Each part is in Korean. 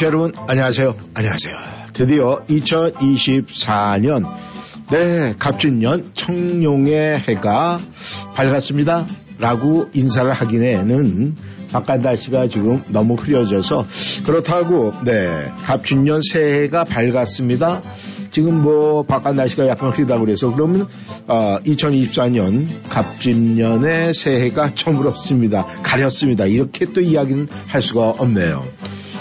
청취자 여러분, 안녕하세요. 안녕하세요. 드디어 2024년, 네, 갑진년 청룡의 해가 밝았습니다. 라고 인사를 하기에는 바깥 날씨가 지금 너무 흐려져서 그렇다고, 네, 갑진년 새해가 밝았습니다. 지금 뭐 바깥 날씨가 약간 흐리다고 그래서 그러면 어, 2024년 갑진년의 새해가 처음으로습니다 가렸습니다. 이렇게 또 이야기는 할 수가 없네요.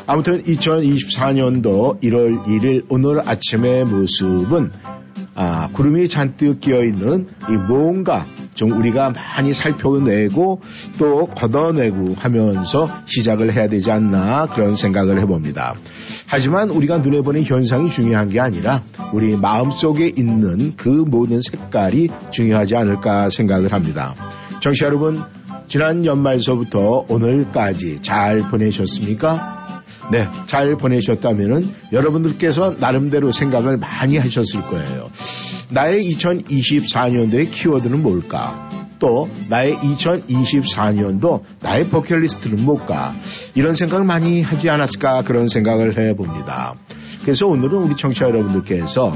아무튼 2024년도 1월 1일 오늘 아침의 모습은 아, 구름이 잔뜩 끼어 있는 이 뭔가 좀 우리가 많이 살펴내고 또 걷어내고 하면서 시작을 해야 되지 않나 그런 생각을 해봅니다. 하지만 우리가 눈에 보는 현상이 중요한 게 아니라 우리 마음속에 있는 그 모든 색깔이 중요하지 않을까 생각을 합니다. 정치 여러분, 지난 연말서부터 오늘까지 잘 보내셨습니까? 네, 잘 보내셨다면은 여러분들께서 나름대로 생각을 많이 하셨을 거예요. 나의 2024년도의 키워드는 뭘까? 또 나의 2024년도 나의 버킷리스트는 뭘까? 이런 생각을 많이 하지 않았을까? 그런 생각을 해봅니다. 그래서 오늘은 우리 청취자 여러분들께서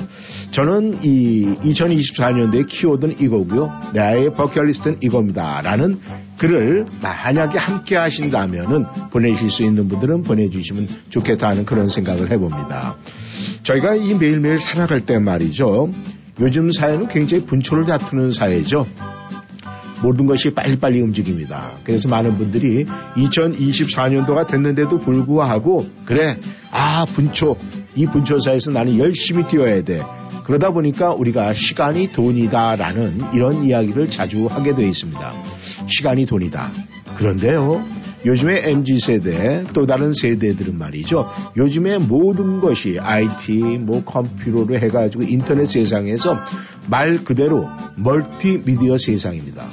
저는 이 2024년도의 키워드는 이거고요. 나의 버킷리스트는 이겁니다. 라는 글을 만약에 함께 하신다면은 보내실 수 있는 분들은 보내주시면 좋겠다 하는 그런 생각을 해봅니다. 저희가 이 매일매일 살아갈 때 말이죠. 요즘 사회는 굉장히 분초를 다투는 사회죠. 모든 것이 빨리빨리 움직입니다. 그래서 많은 분들이 2024년도가 됐는데도 불구하고 그래 아 분초 이 분초사에서 나는 열심히 뛰어야 돼. 그러다 보니까 우리가 시간이 돈이다라는 이런 이야기를 자주 하게 되어 있습니다. 시간이 돈이다. 그런데요. 요즘의 MZ세대 또 다른 세대들은 말이죠. 요즘에 모든 것이 IT 뭐 컴퓨터로 해가지고 인터넷 세상에서 말 그대로 멀티미디어 세상입니다.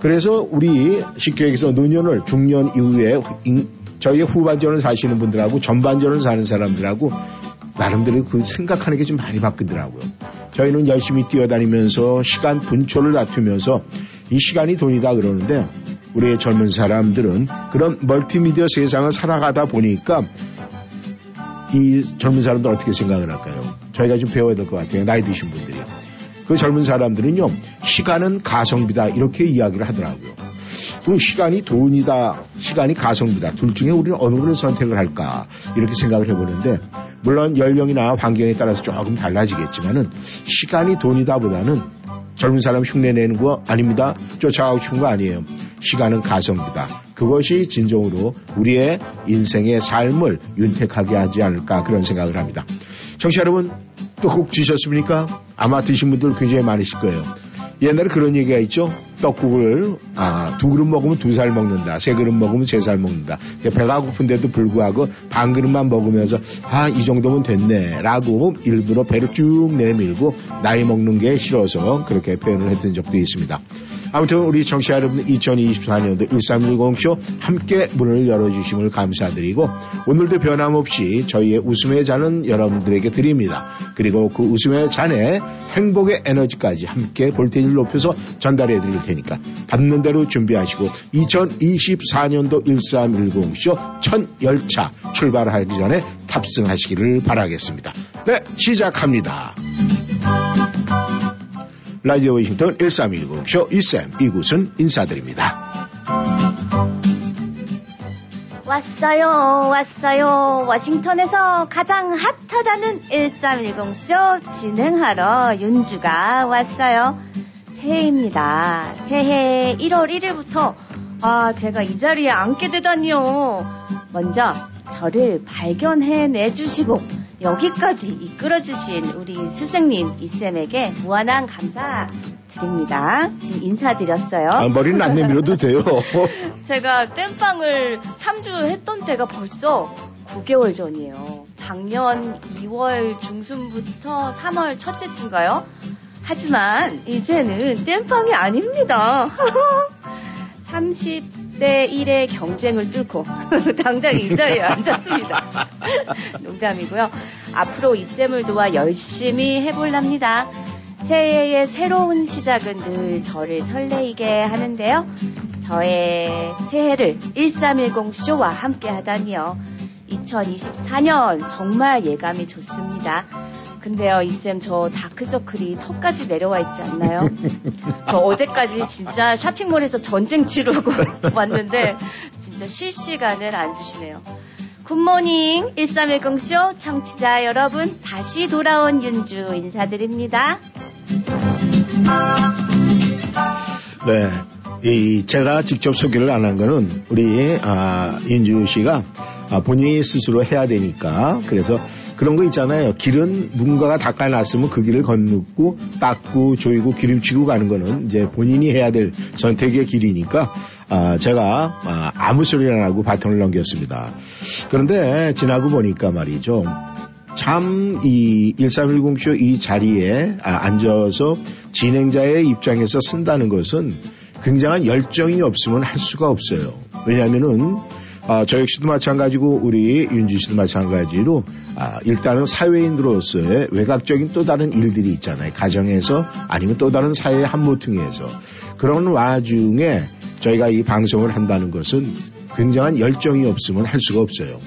그래서 우리 쉽게 얘기해서 노년을 중년 이후에 저희의 후반전을 사시는 분들하고 전반전을 사는 사람들하고 나름대로 그 생각하는 게 좀 많이 바뀌더라고요. 저희는 열심히 뛰어다니면서 시간 분초를 다투면서 이 시간이 돈이다 그러는데 우리의 젊은 사람들은 그런 멀티미디어 세상을 살아가다 보니까 이 젊은 사람들 어떻게 생각을 할까요? 저희가 좀 배워야 될 것 같아요. 나이 드신 분들이. 그 젊은 사람들은요, 시간은 가성비다. 이렇게 이야기를 하더라고요. 그럼 시간이 돈이다, 시간이 가성비다. 둘 중에 우리는 어느 것을 선택을 할까? 이렇게 생각을 해보는데, 물론 연령이나 환경에 따라서 조금 달라지겠지만은, 시간이 돈이다 보다는 젊은 사람 흉내 내는 거 아닙니다. 쫓아가고 싶은 거 아니에요. 시간은 가성비다. 그것이 진정으로 우리의 인생의 삶을 윤택하게 하지 않을까 그런 생각을 합니다. 청취자 여러분, 또 꼭 드셨습니까? 아마 드신 분들 굉장히 많으실 거예요. 옛날에 그런 얘기가 있죠. 떡국을 아, 두 그릇 먹으면 두 살 먹는다. 세 그릇 먹으면 세 살 먹는다. 배가 고픈데도 불구하고 반 그릇만 먹으면서 아 이 정도면 됐네 라고 일부러 배를 쭉 내밀고 나이 먹는 게 싫어서 그렇게 표현을 했던 적도 있습니다. 아무튼 우리 청취자 여러분 2024년도 1310쇼 함께 문을 열어주심을 감사드리고 오늘도 변함없이 저희의 웃음의 잔은 여러분들에게 드립니다. 그리고 그 웃음의 잔에 행복의 에너지까지 함께 볼테이지를 높여서 전달해 드릴 테니까 받는 대로 준비하시고 2024년도 1310쇼 첫 열차 출발하기 전에 탑승하시기를 바라겠습니다. 네, 시작합니다. 라디오 워싱턴 1310쇼 이쌤 이곳은 인사드립니다. 왔어요, 왔어요. 워싱턴에서 가장 핫하다는 1310쇼 진행하러 윤주가 왔어요. 새해입니다. 새해 1월 1일부터, 아, 제가 이 자리에 앉게 되다니요. 먼저, 저를 발견해 내주시고, 여기까지 이끌어주신 우리 스승님, 이쌤에게 무한한 감사 드립니다. 지금 인사드렸어요. 아, 머리는 안 내밀어도 돼요. 제가 땜빵을 3주 했던 때가 벌써 9개월 전이에요. 작년 2월 중순부터 3월 첫째쯤가요? 하지만 이제는 땜빵이 아닙니다. 30 대 1의 경쟁을 뚫고 당장 이 자리에 앉았습니다. 농담이고요. 앞으로 이쌤을 도와 열심히 해볼랍니다. 새해의 새로운 시작은 늘 저를 설레이게 하는데요. 저의 새해를 1310 쇼와 함께 하다니요. 2024년 정말 예감이 좋습니다. 근데요, 이쌤 저 다크서클이 턱까지 내려와 있지 않나요? 저 어제까지 진짜 쇼핑몰에서 전쟁 치르고 왔는데 진짜 실시간을 안 주시네요. 굿모닝 1310쇼 청취자 여러분 다시 돌아온 윤주 인사드립니다. 네. 이 제가 직접 소개를 안 한 거는 우리 아, 윤주 씨가 아, 본인이 스스로 해야 되니까 그래서 그런 거 있잖아요. 길은 누군가가 닦아놨으면 그 길을 건너고 닦고 조이고 기름치고 가는 거는 이제 본인이 해야 될 선택의 길이니까 아, 제가 아, 아무 소리 안 하고 바톤을 넘겼습니다. 그런데 지나고 보니까 말이죠. 참 이 1310쇼 이 자리에 아, 앉아서 진행자의 입장에서 쓴다는 것은 굉장한 열정이 없으면 할 수가 없어요. 왜냐하면은 아, 저 역시도 마찬가지고 우리 윤지 씨도 마찬가지로 아, 일단은 사회인으로서의 외곽적인 또 다른 일들이 있잖아요. 가정에서 아니면 또 다른 사회의 한 모퉁이에서 그런 와중에 저희가 이 방송을 한다는 것은 굉장한 열정이 없으면 할 수가 없어요.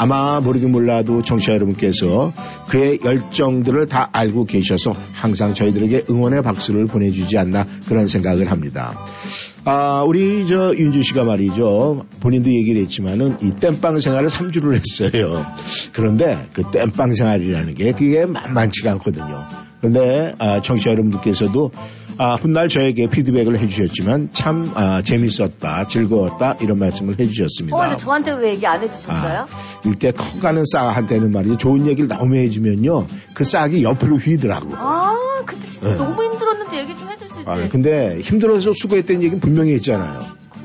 아마 모르긴 몰라도 청취자 여러분께서 그의 열정들을 다 알고 계셔서 항상 저희들에게 응원의 박수를 보내주지 않나 그런 생각을 합니다. 아, 우리 저 윤주 씨가 말이죠. 본인도 얘기를 했지만은 이 땜빵 생활을 3주를 했어요. 그런데 그 땜빵 생활이라는 게 그게 만만치가 않거든요. 그런데 아, 청취자 여러분들께서도 아, 훗날 저에게 피드백을 해주셨지만 참 아, 재밌었다, 즐거웠다 이런 말씀을 해주셨습니다. 어, 근데 저한테 왜 얘기 안 해주셨어요? 아, 일대 커가는 싹한테는 말이죠. 좋은 얘기를 너무 해주면요. 그 싹이 옆으로 휘더라고. 아, 그때 진짜 네. 너무 힘들었는데 얘기 좀 해주시지. 아, 근데 힘들어서 수고했다는 얘기는 분명히 했잖아요.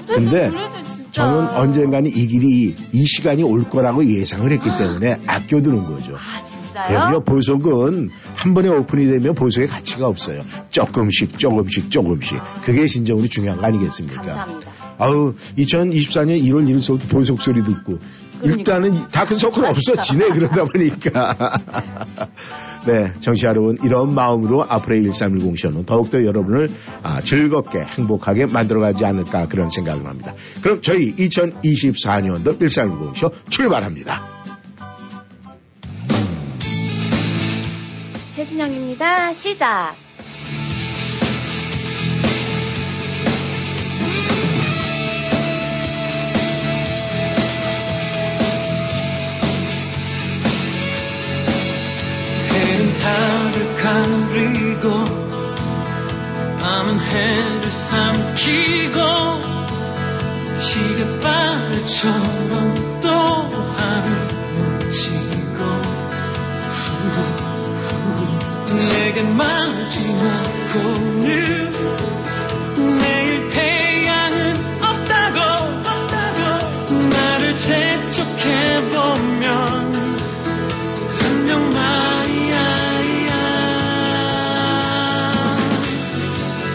근데 진짜. 저는 언젠가는 이 길이 이 시간이 올 거라고 예상을 했기 때문에 아껴두는 거죠. 아, 진짜요? 그럼요, 보석은 한 번에 오픈이 되면 보석의 가치가 없어요. 조금씩, 조금씩, 조금씩. 그게 우리 중요한 거 아니겠습니까? 감사합니다. 아우, 2024년 1월 1일서부터 보석 소리 듣고. 그러니까. 일단은 다큰 서클 없어지네, 그러다 보니까. 네, 정치 여러분, 이런 마음으로 앞으로의 1310 쇼는 더욱더 여러분을 아, 즐겁게 행복하게 만들어가지 않을까 그런 생각을 합니다. 그럼 저희 2024년도 1310쇼 출발합니다. 최진영입니다. 시작. 가리고 밤은 해를 삼키고 시계바늘처럼 또 하루 묻히고 내겐 마지막고는 내일 태양은 없다고 나를 재촉해보면 분명 말이야.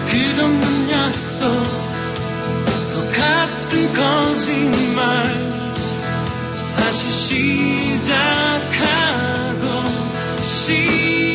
끝없는 약속 똑같은 거짓말 다시 시작하고 싶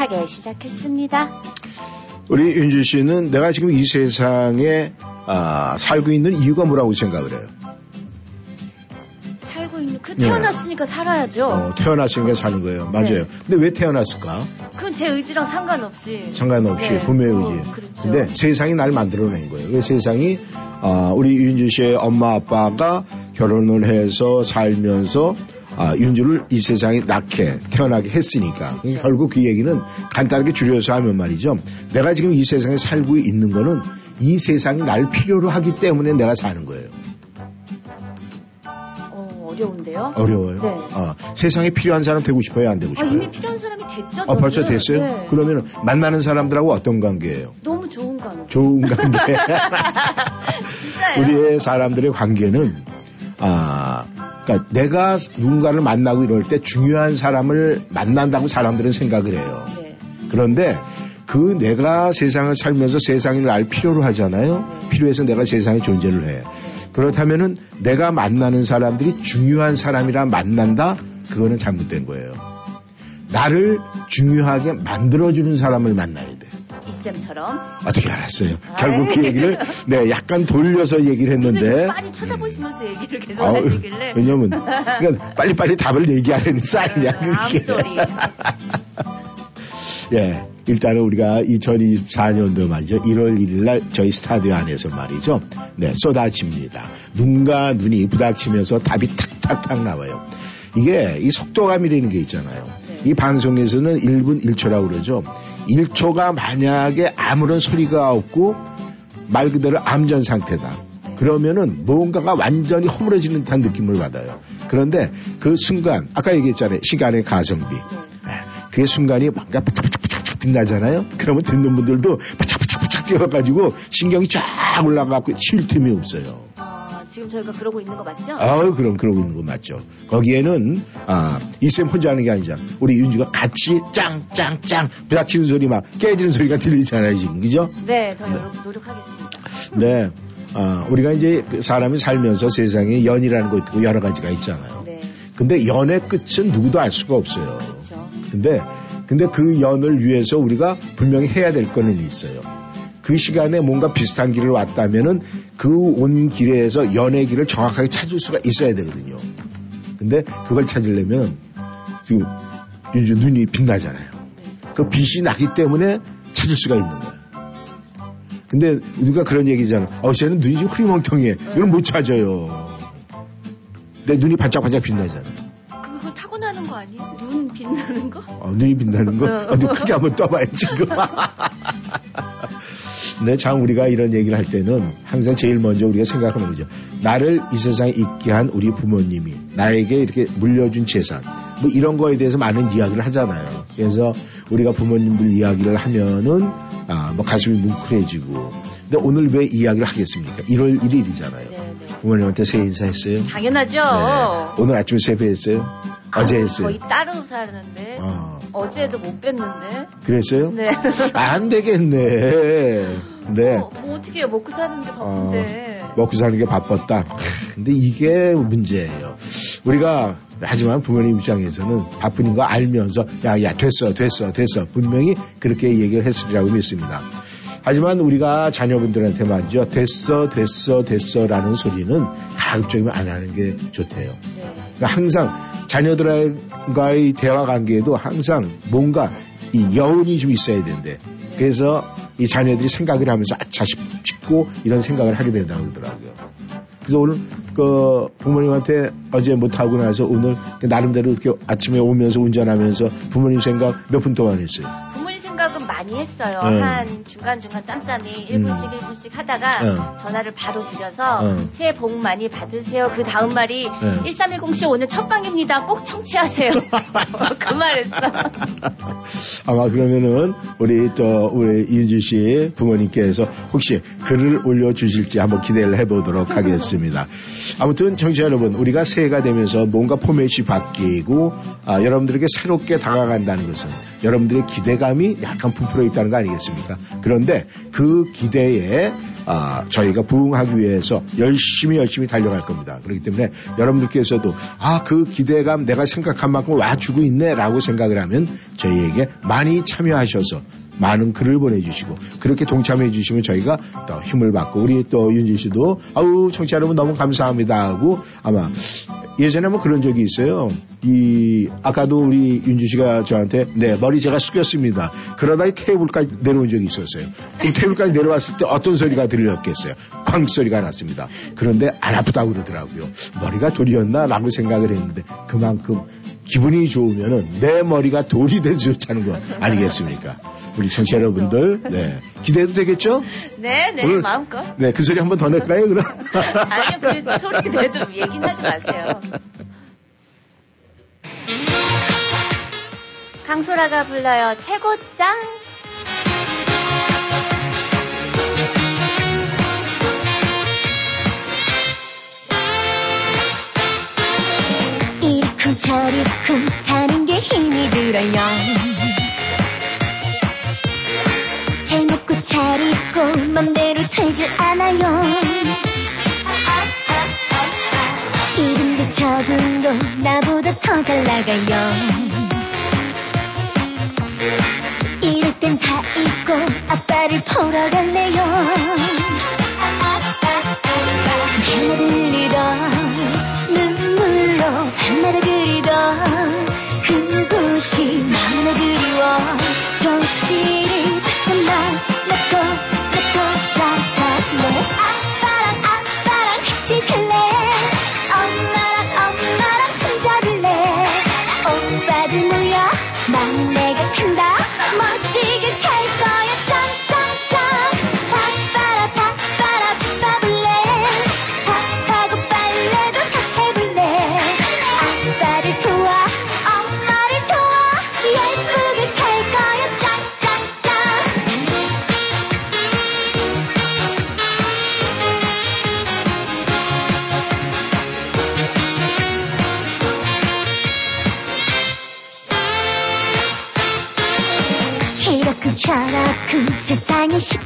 힘차게 시작했습니다. 우리 윤주 씨는 내가 지금 이 세상에 아, 살고 있는 이유가 뭐라고 생각을 해요? 살고 있는 그 네. 태어났으니까 살아야죠. 어, 태어났으니까 사는 거예요. 맞아요. 네. 근데 왜 태어났을까? 그건 제 의지랑 상관없이. 상관없이 네. 부모의 의지. 어, 그렇죠. 근데 세상이 날 만들어낸 거예요. 왜 세상이 아, 우리 윤주 씨의 엄마 아빠가 결혼을 해서 살면서 아, 윤주를 이 세상에 낳게 태어나게 했으니까 그렇죠. 결국 그 얘기는 간단하게 줄여서 하면 말이죠. 내가 지금 이 세상에 살고 있는 거는 이 세상이 날 필요로 하기 때문에 내가 사는 거예요. 어, 어려운데요? 어려워요. 네. 어, 세상에 필요한 사람이 되고 싶어요, 안 되고 아, 싶어요? 이미 필요한 사람이 됐죠. 어, 벌써. 됐어요? 네. 그러면 만나는 사람들하고 어떤 관계예요? 너무 좋은 관계. 좋은 관계. 진짜요? 우리의 사람들의 관계는 아, 그러니까 내가 누군가를 만나고 이럴 때 중요한 사람을 만난다고 사람들은 생각을 해요. 네. 그런데 그 내가 세상을 살면서 세상이 날 필요로 하잖아요. 필요해서 내가 세상에 존재를 해. 그렇다면은 내가 만나는 사람들이 중요한 사람이라 만난다? 그거는 잘못된 거예요. 나를 중요하게 만들어주는 사람을 만나야 돼. 이쌤처럼. 어떻게 알았어요? 아이. 결국 그 얘기를 네, 약간 돌려서 얘기를 했는데. 많이 찾아보시면서 얘기를 계속 아우, 하시길래. 왜냐면, 그러니까 빨리빨리 답을 얘기하는 아, 그게. 암소리. 예, 일단은 우리가 2024년도 말이죠. 1월 1일 날 저희 스타디오 안에서 말이죠. 네, 쏟아집니다. 눈과 눈이 부닥치면서 답이 탁탁탁 나와요. 이게 이 속도감이라는 게 있잖아요. 네. 이 방송에서는 1분 1초라고 그러죠. 1초가 만약에 아무런 소리가 없고 말 그대로 암전 상태다. 그러면은 뭔가가 완전히 허물어지는 듯한 느낌을 받아요. 그런데 그 순간, 아까 얘기했잖아요. 시간의 가성비. 예, 그 순간이 뭔가 바짝바짝바짝 빛나잖아요. 그러면 듣는 분들도 바짝바짝바짝 뛰어가지고 신경이 쫙 올라가고 쉴 틈이 없어요. 아, 지금 저희가 그러고 있는 거 맞죠? 아우 그럼 그러고 있는 거 맞죠. 거기에는 아 이쌤 혼자 하는 게 아니잖아. 우리 윤주가 같이 짱짱짱 부닥치는 소리 막 깨지는 소리가 들리잖아요 지금 그죠? 네, 더 노력, 노력하겠습니다. 네. 아, 우리가 이제 그 사람이 살면서 세상에 연이라는 거 있고 여러 가지가 있잖아요. 네, 근데 연의 끝은 누구도 알 수가 없어요. 그렇죠. 근데 근데 그 연을 위해서 우리가 분명히 해야 될 거는 있어요. 그 시간에 뭔가 비슷한 길을 왔다면은 그 온 길에서 연의 길을 정확하게 찾을 수가 있어야 되거든요. 근데 그걸 찾으려면 지금 눈이 빛나잖아요. 그 빛이 나기 때문에 찾을 수가 있는 거예요. 근데 누가 그런 얘기잖아. 어, 쟤는 눈이 좀 흐리멍텅해. 이건 못 찾아요. 내 눈이 반짝반짝 빛나잖아. 그거 타고나는 거 아니에요? 눈 빛나는 거? 어, 눈이 빛나는 거? 어. 어디 크게 한번 떠봐요, 지금. 근데 참 우리가 이런 얘기를 할 때는 항상 제일 먼저 우리가 생각하는 거죠. 나를 이 세상에 있게 한 우리 부모님이 나에게 이렇게 물려준 재산, 뭐 이런 거에 대해서 많은 이야기를 하잖아요. 그래서 우리가 부모님들 이야기를 하면은 아, 뭐 가슴이 뭉클해지고. 근데 오늘 왜 이야기를 하겠습니까? 1월 1일이잖아요. 네, 네. 부모님한테 새해 인사했어요? 당연하죠. 네. 오늘 아침에 세배했어요? 어제 했어요? 거의 따로 사는데 어, 어제도 못 뺐는데. 그랬어요? 네. 안 되겠네. 네. 뭐, 뭐 어떻게 해요? 먹고 사는데 바쁜데. 먹고 사는 게 바빴다. 근데 이게 문제예요. 우리가 하지만 부모님 입장에서는 바쁜 거 알면서 야, 야, 됐어, 됐어, 됐어. 분명히 그렇게 얘기를 했으리라고 믿습니다. 하지만 우리가 자녀분들한테 말이죠. 됐어, 됐어, 됐어라는 소리는 가급적이면 안 하는 게 좋대요. 네. 그러니까 항상 자녀들과의 대화 관계에도 항상 뭔가 이 여운이 좀 있어야 된대. 그래서 이 자녀들이 생각을 하면서 아차 싶- 싶고 이런 생각을 하게 된다고 그러더라고요. 그래서 오늘 그 부모님한테 어제 못하고 나서 오늘 나름대로 이렇게 아침에 오면서 운전하면서 부모님 생각 몇 분 동안 했어요. 생각은 많이 했어요. 네. 한 중간중간 짬짬이 1분씩 1분씩 하다가 네. 전화를 바로 드려서 네. 새해 복 많이 받으세요. 그 다음 말이 네. 1310쇼 오늘 첫 방입니다. 꼭 청취하세요. 그 말했어. 아마 그러면은 우리 또 우리 이은주 씨 부모님께서 혹시 글을 올려주실지 한번 기대를 해보도록 하겠습니다. 아무튼 청취자 여러분 우리가 새해가 되면서 뭔가 포맷이 바뀌고 아, 여러분들에게 새롭게 다가간다는 것은 여러분들의 기대감이 약간 부풀어 있다는 거 아니겠습니까? 그런데 그 기대에 아, 저희가 부응하기 위해서 열심히 열심히 달려갈 겁니다. 그렇기 때문에 여러분들께서도 아, 그 기대감 내가 생각한 만큼 와주고 있네 라고 생각을 하면 저희에게 많이 참여하셔서 많은 글을 보내주시고 그렇게 동참해 주시면 저희가 더 힘을 받고 우리 또 윤진 씨도 아우 청취자 여러분 너무 감사합니다 하고 아마 예전에 뭐 그런 적이 있어요. 이 아까도 우리 윤주 씨가 저한테 네 머리 제가 숙였습니다. 그러다 이 테이블까지 내려온 적이 있었어요. 이 테이블까지 내려왔을 때 어떤 소리가 들렸겠어요? 쾅 소리가 났습니다. 그런데 안 아프다고 그러더라고요. 머리가 돌이었나라고 생각을 했는데 그만큼 기분이 좋으면은 내 머리가 돌이 돼서 좋다는 거 아니겠습니까? 우리 청취자 여러분들 네 기대해도 되겠죠? 네, 네, 오늘- 마음껏. 네 그 소리 한 번 더 낼까요 그럼? 아니요, 그 소리 내도 얘기는 하지 마세요. 강소라가 불러요. 최고짱. 이리쿵 저리쿵 사는 게 힘이 들어요 잘 입고 맘대로 되질 않아요. 이름도 적응도 나보다 더 잘 나가요. 이럴 땐 다 잊고 아빠를 보러 갈래요. 해들리던 눈물로 밤마다 그리던 그곳이 너무나 그리워. 도시를 벗어나 나또 세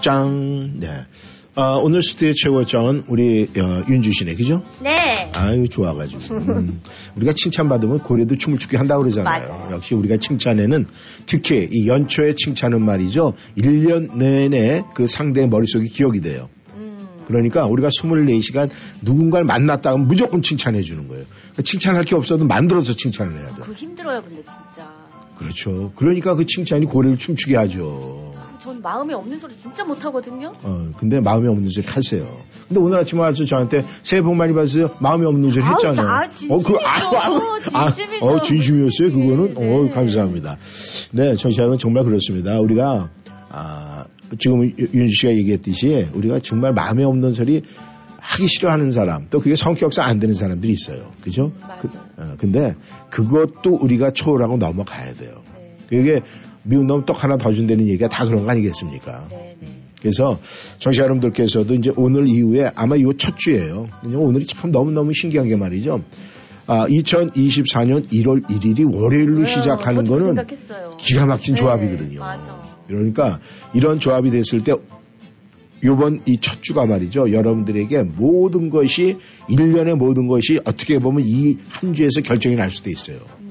최고짱. 네. 아, 오늘 스튜디오 최고짱은 우리 어, 윤주 씨네, 그죠? 네. 아유, 좋아가지고. 음, 우리가 칭찬받으면 고래도 춤을 추게 한다고 그러잖아요. 맞아요. 역시 우리가 칭찬에는 특히 이 연초의 칭찬은 말이죠. 1년 내내 그 상대의 머릿속이 기억이 돼요. 음, 그러니까 우리가 24시간 누군가를 만났다 하면 무조건 칭찬해 주는 거예요. 그러니까 칭찬할 게 없어도 만들어서 칭찬을 해야 돼요. 그거 힘들어요, 근데 진짜. 그렇죠. 그러니까 그 칭찬이 고래를 춤추게 하죠. 전 마음에 없는 소리 진짜 못하거든요. 어, 근데 마음에 없는 소리 하세요. 근데 오늘 아침에 와서 저한테 새해 복 많이 받으세요. 마음에 없는 소리 했잖아요. 아, 진심이죠. 진심이죠. 어, 진심이었어요. 그거는. 네, 네. 어, 감사합니다. 네, 정시하는 정말 그렇습니다. 우리가, 아, 지금 윤주 씨가 얘기했듯이 우리가 정말 마음에 없는 소리 하기 싫어하는 사람, 또 그게 성격상 안 되는 사람들이 있어요. 그죠? 맞아요. 그, 어, 근데 그것도 우리가 초월하고 넘어가야 돼요. 네. 그게 미운 놈 떡 하나 더 준다는 얘기가 다 그런 거 아니겠습니까? 네, 네. 그래서 정치 여러분들께서도 이제 오늘 이후에 아마 이 첫 주예요. 오늘이 참 너무너무 신기한 게 말이죠. 아, 2024년 1월 1일이 월요일로 시작하는 저도 거는 생각했어요. 기가 막힌 네, 조합이거든요. 맞아. 그러니까 이런 조합이 됐을 때 요번 이 첫 주가 말이죠. 여러분들에게 모든 것이 1년의 모든 것이 어떻게 보면 이 한 주에서 결정이 날 수도 있어요. 음,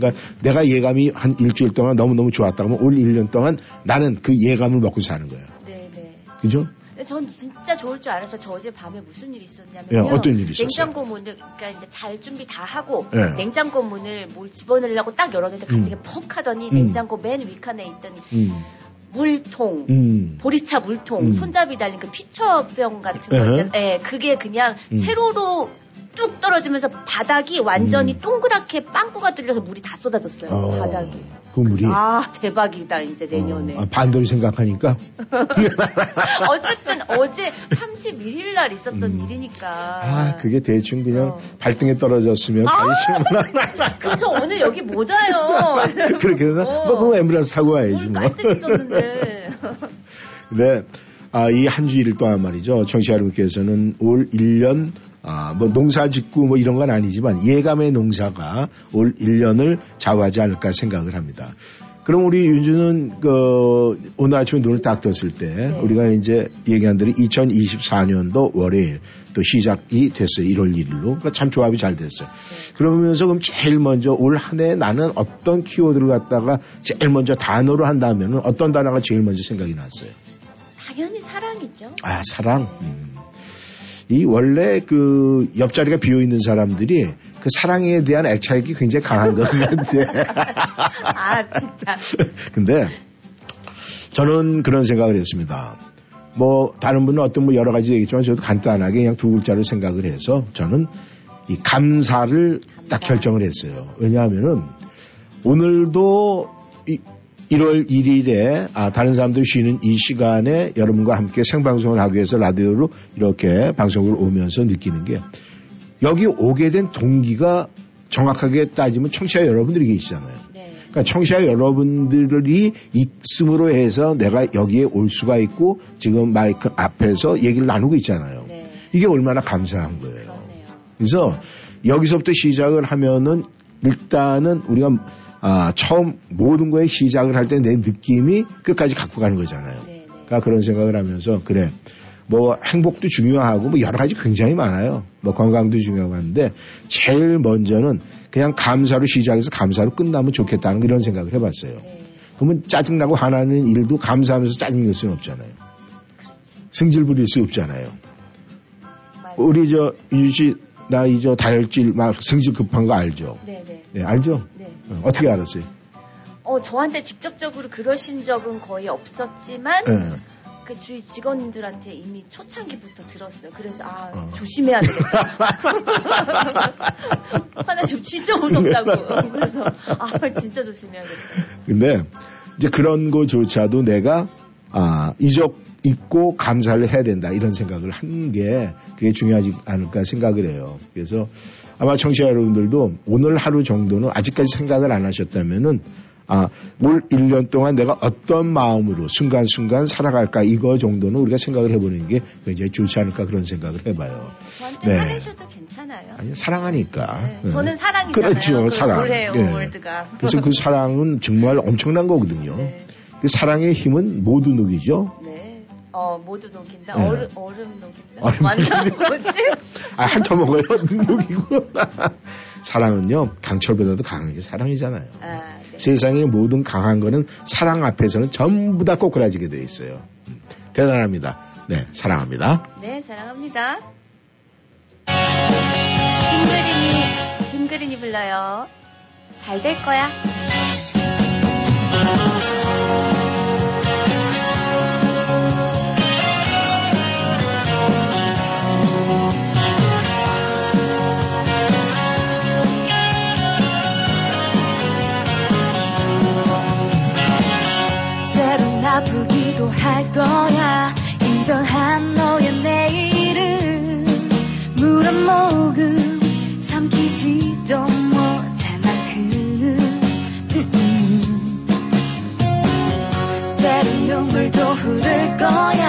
그러니까 내가 예감이 한 일주일 동안 너무너무 좋았다 하면 올 1년 동안 나는 그 예감을 먹고 사는 거예요. 네, 네. 그죠? 전 진짜 좋을 줄 알았어요. 저 어제 밤에 무슨 일이 있었냐면요. 예, 어떤 일이 있었어요? 냉장고 문을 그러니까 이제 잘 준비 다 하고 예. 냉장고 문을 뭘 집어넣으려고 딱 열었는데 갑자기 퍽 하더니 음. 냉장고 맨 위칸에 있던 음. 물통 음. 보리차 물통 음. 손잡이 달린 그 피처병 같은 거 에헤. 있잖아요. 예, 그게 그냥 음. 세로로 뚝 떨어지면서 바닥이 완전히 음. 동그랗게 빵꾸가 뚫려서 물이 다 쏟아졌어요. 어, 바닥이. 그 물이 아 대박이다 이제 내년에. 어, 아, 반대로 생각하니까 어쨌든 어제 31일 날 있었던 음. 일이니까. 아 그게 대충 그냥 어. 발등에 떨어졌으면 아! 가리시구나 그럼 저 오늘 여기 못 와요. 그렇게 해서 어. 뭐 앰뷸런스 타고 와야지 뭐 깔때 있었는데. 네. 아, 이 한 주일 동안 말이죠. 청취자 여러분께서는 올 1년, 아, 뭐 농사 짓고 뭐 이런 건 아니지만 예감의 농사가 올 1년을 좌우하지 않을까 생각을 합니다. 그럼 우리 윤주는 그 오늘 아침에 눈을 딱 떴을 때 네. 우리가 이제 얘기한 대로 2024년도 월요일 또 시작이 됐어요. 1월 1일로. 그러니까 참 조합이 잘 됐어요. 그러면서 그럼 제일 먼저 올 한 해 나는 어떤 키워드를 갖다가 제일 먼저 단어로 한다면 어떤 단어가 제일 먼저 생각이 났어요? 당연히 사랑이죠. 아, 사랑. 음. 이 원래 그 옆자리가 비어 있는 사람들이 그 사랑에 대한 애착이 굉장히 강한 것 같은데. 아 진짜. 근데 저는 그런 생각을 했습니다. 뭐 다른 분은 어떤 뭐 여러 가지 얘기했지만 저도 간단하게 그냥 두 글자로 생각을 해서 저는 이 감사를 딱 감사. 결정을 했어요. 왜냐하면은 오늘도 이 1월 1일에 아, 다른 사람들 쉬는 이 시간에 여러분과 함께 생방송을 하기 위해서 라디오로 이렇게 방송을 오면서 느끼는 게 여기 오게 된 동기가 정확하게 따지면 청취자 여러분들이 계시잖아요. 네. 그러니까 청취자 여러분들이 있음으로 해서 내가 여기에 올 수가 있고 지금 마이크 앞에서 얘기를 나누고 있잖아요. 네. 이게 얼마나 감사한 거예요. 그러네요. 그래서 여기서부터 시작을 하면은 일단은 우리가 아, 처음 모든 거에 시작을 할 때 내 느낌이 끝까지 갖고 가는 거잖아요. 네. 네. 그러니까 그런 생각을 하면서 그래 뭐 행복도 중요하고 뭐 여러 가지 굉장히 많아요. 뭐 건강도 중요하고 한데 제일 먼저는 그냥 감사로 시작해서 감사로 끝나면 좋겠다는 이런 생각을 해봤어요. 네. 그러면 짜증나고 화나는 일도 감사하면서 짜증낼 수는 없잖아요. 승질 부릴 수 없잖아요. 맞아요. 우리 저 유지 씨, 나이저 다혈질 막 승질 급한 거 알죠? 네. 네. 네, 알죠? 네. 어, 어떻게 알았어요? 어 저한테 직접적으로 그러신 적은 거의 없었지만 네. 그 주위 직원들한테 이미 초창기부터 들었어요. 그래서 아 어. 조심해야 되겠다. 하나 좀 진짜 무섭다고. 그래서 아 진짜 조심해야겠다. 근데 이제 그런 거조차도 내가 아 이적 있고 감사를 해야 된다 이런 생각을 한게 그게 중요하지 않을까 생각을 해요. 그래서 아마 청취자 여러분들도 오늘 하루 정도는 아직까지 생각을 안 하셨다면은 아, 올 1년 동안 내가 어떤 마음으로 순간순간 살아갈까 이거 정도는 우리가 생각을 해보는 게 굉장히 좋지 않을까 그런 생각을 해봐요. 저한테 네. 화내셔도 괜찮아요. 아니, 사랑하니까. 네, 네. 저는 사랑이잖아요. 그렇죠, 그 사랑. 예. 월드가. 그래서 그 사랑은 정말 엄청난 거거든요. 네. 그 사랑의 힘은 모두 녹이죠. 네. 어 모두 녹인다. 네. 얼음 얼음 녹인다. 얼음 녹인다. 뭐지? 아, 핥아 먹어요. 녹이고. 사랑은요, 강철보다도 강한 게 사랑이잖아요. 아, 네. 세상의 모든 강한 거는 사랑 앞에서는 전부 다 꼬꾸라지게 돼 있어요. 음, 대단합니다. 네, 사랑합니다. 네, 사랑합니다. 김그린이, 김그린이 불러요. 잘 될 거야. 할 거야. 이러한 너의 내일은 물 한 모금 삼키지도 못하나 그. 음, 음. 때론 눈물도 흐를 거야.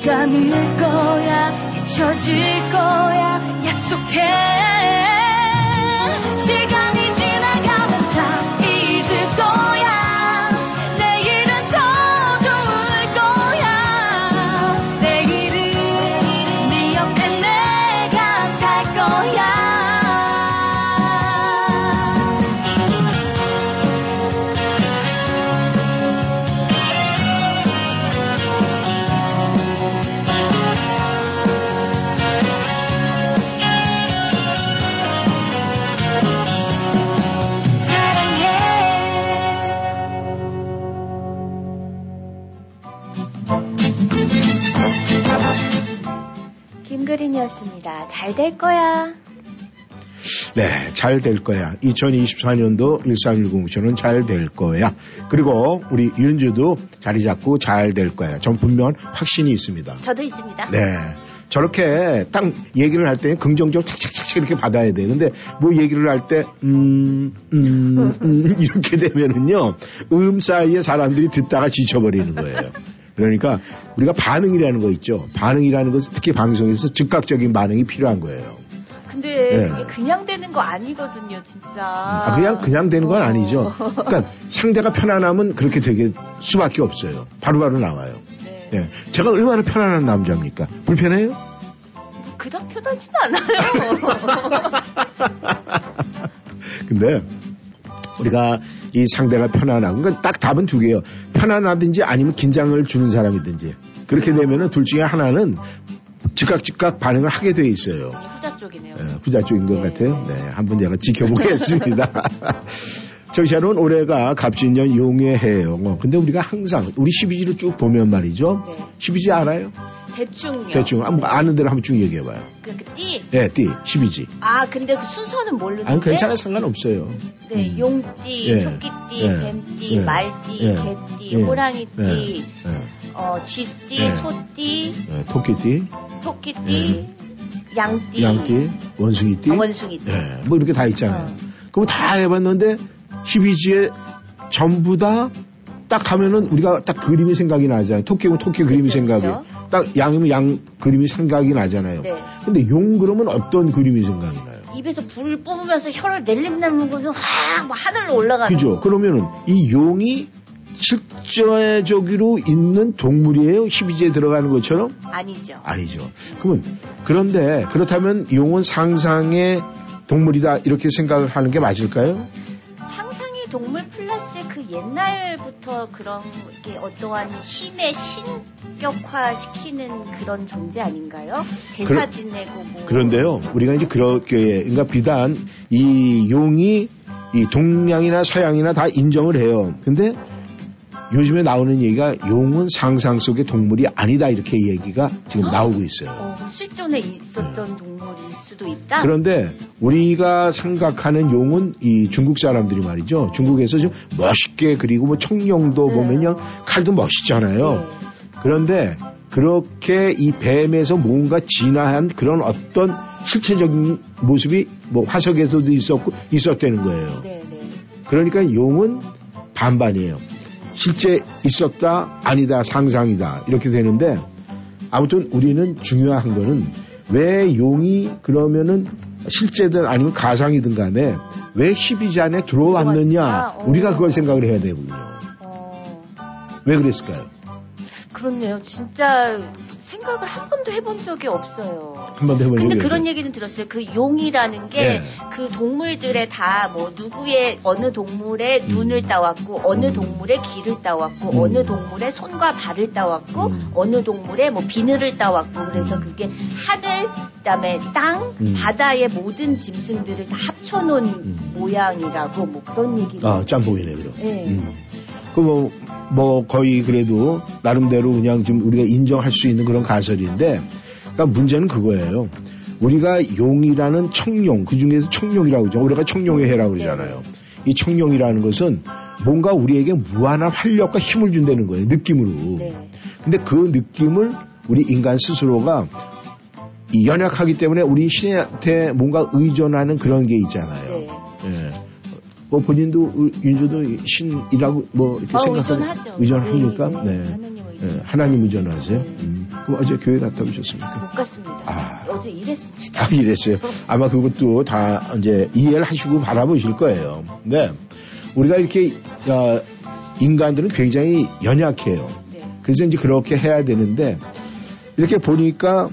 잠깐일 거야. 잊혀질 거야. 약속해 김그린이었습니다. 잘 될 거야. 네, 잘 될 거야. 2024년도 1310 쇼는 잘 될 거야. 그리고 우리 윤주도 자리 잡고 잘 될 거야. 전 분명 확신이 있습니다. 저도 있습니다. 네. 저렇게 딱 얘기를 할때 긍정적으로 착착착 이렇게 받아야 돼. 근데 뭐 얘기를 할 때, 음, 음, 음, 이렇게 되면은요, 음 사이에 사람들이 듣다가 지쳐버리는 거예요. 그러니까 우리가 반응이라는 거 있죠. 반응이라는 것은 특히 방송에서 즉각적인 반응이 필요한 거예요. 근데 네. 그게 그냥 되는 거 아니거든요, 진짜. 아, 그냥, 그냥 되는 건 어. 아니죠. 그러니까 상대가 편안하면 그렇게 되게 수밖에 없어요. 바로 바로 나와요. 네. 네. 제가 얼마나 편안한 남자입니까? 불편해요? 그닥 편하진 않아요. 근데 우리가 이 상대가 편안하고 그러니까 딱 답은 두 개예요. 편안하든지 아니면 긴장을 주는 사람이든지 그렇게 되면은 둘 중에 하나는 즉각 즉각 반응을 하게 돼 있어요. 후자 쪽이네요. 예, 후자 쪽인 것 네. 같아요. 네, 한번 제가 지켜보겠습니다. 정시아는 올해가 갑진년. 어, 근데 우리가 항상 우리 12지를 쭉 보면 말이죠. 네. 12지 알아요? 대충요. 대충 아는 대로 한번 쭉 얘기해봐요. 그, 그 띠. 네, 띠 12지. 아, 근데 그 순서는 모르는데. 아니 괜찮아 상관없어요. 네, 음. 용띠, 예. 토끼띠, 예. 뱀띠, 예. 말띠, 예. 개띠, 예. 호랑이띠, 예. 어, 쥐띠, 예. 소띠, 예, 토끼띠, 토끼띠, 양띠, 양띠, 원숭이띠, 아, 원숭이띠. 예, 뭐 이렇게 다 있잖아요. 어. 그럼 다 해봤는데 12지에 전부 다딱 하면은 우리가 딱 그림이 생각이 나잖아요. 토끼면 토끼 그림이 그쵸, 생각이. 그쵸. 딱 양이면 양 그림이 생각이 나잖아요. 네. 근데 용 그러면 어떤 그림이 생각이 나요? 입에서 불을 뿜으면서 혀를 낼름낼름거리면서 확막 하늘로 올라가는 그죠? 거. 그러면은 이 용이 실제적으로 있는 동물이에요? 12지에 들어가는 것처럼? 아니죠. 아니죠. 그러면 그런데 그렇다면 용은 상상의 동물이다 이렇게 생각을 하는 게 맞을까요? 동물 플러스 그 옛날부터 그런 게 어떠한 힘의 신격화 시키는 그런 존재 아닌가요? 제사 지내고 뭐. 그런데요, 우리가 이제 그렇게, 그러니까 비단 이 용이 이 동양이나 서양이나 다 인정을 해요. 근데 요즘에 나오는 얘기가 용은 상상 속의 동물이 아니다 이렇게 얘기가 지금 나오고 있어요. 어, 실존에 있었던 동물일 수도 있다. 그런데 우리가 생각하는 용은 이 중국 사람들이 말이죠. 중국에서 좀 멋있게 그리고 뭐 청룡도 네. 보면요 칼도 멋있잖아요. 네. 그런데 그렇게 이 뱀에서 뭔가 진화한 그런 어떤 실체적인 모습이 뭐 화석에서도 있었고 있었다는 거예요. 네, 네. 그러니까 용은 반반이에요. 실제 있었다 아니다 상상이다 이렇게 되는데 아무튼 우리는 중요한 거는 왜 용이 그러면은 실제든 아니면 가상이든 간에 왜 12지 안에 들어왔느냐? 어. 우리가 그걸 생각을 해야 되거든요. 어, 왜 그랬을까요? 그렇네요. 진짜 생각을 한 번도 해본 적이 없어요. 한 번도 해본 적이 근데. 그런 얘기는 들었어요. 그 용이라는 게 예. 그 동물들의 다 뭐 누구의 어느 동물의 음. 눈을 따왔고 어느 음. 동물의 귀를 따왔고 음. 어느 동물의 손과 발을 따왔고 음. 어느 동물의 뭐 비늘을 따왔고 그래서 그게 하늘 그다음에 땅 음. 바다의 모든 짐승들을 다 합쳐놓은 음. 모양이라고 뭐 그런 얘기가 아, 짬뽕이네, 그럼. 예. 음. 그 뭐, 뭐, 거의 그래도, 나름대로 그냥 지금 우리가 인정할 수 있는 그런 가설인데, 그러니까 문제는 그거예요. 우리가 용이라는 청룡, 그 중에서 청룡이라고 그러죠. 우리가 청룡의 해라고 그러잖아요. 이 청룡이라는 것은 뭔가 우리에게 무한한 활력과 힘을 준다는 거예요. 느낌으로. 네. 근데 그 느낌을 우리 인간 스스로가 이 연약하기 때문에 우리 신한테 뭔가 의존하는 그런 게 있잖아요. 네. 예. 뭐 본인도 의- 윤주도 신이라고 뭐 이렇게 어, 생각하는 의존하죠. 의존합니까? 네, 네. 하나님 의존. 의존하세요. 네. 음. 그럼 어제 교회 갔다 오셨습니까? 못 갔습니다. 아. 어제 일했습니다. 아, 이랬어요. 아마 그것도 다 이제 이해를 하시고 바라보실 거예요. 네. 우리가 이렇게 어, 인간들은 굉장히 연약해요. 네. 그래서 이제 그렇게 해야 되는데 이렇게 보니까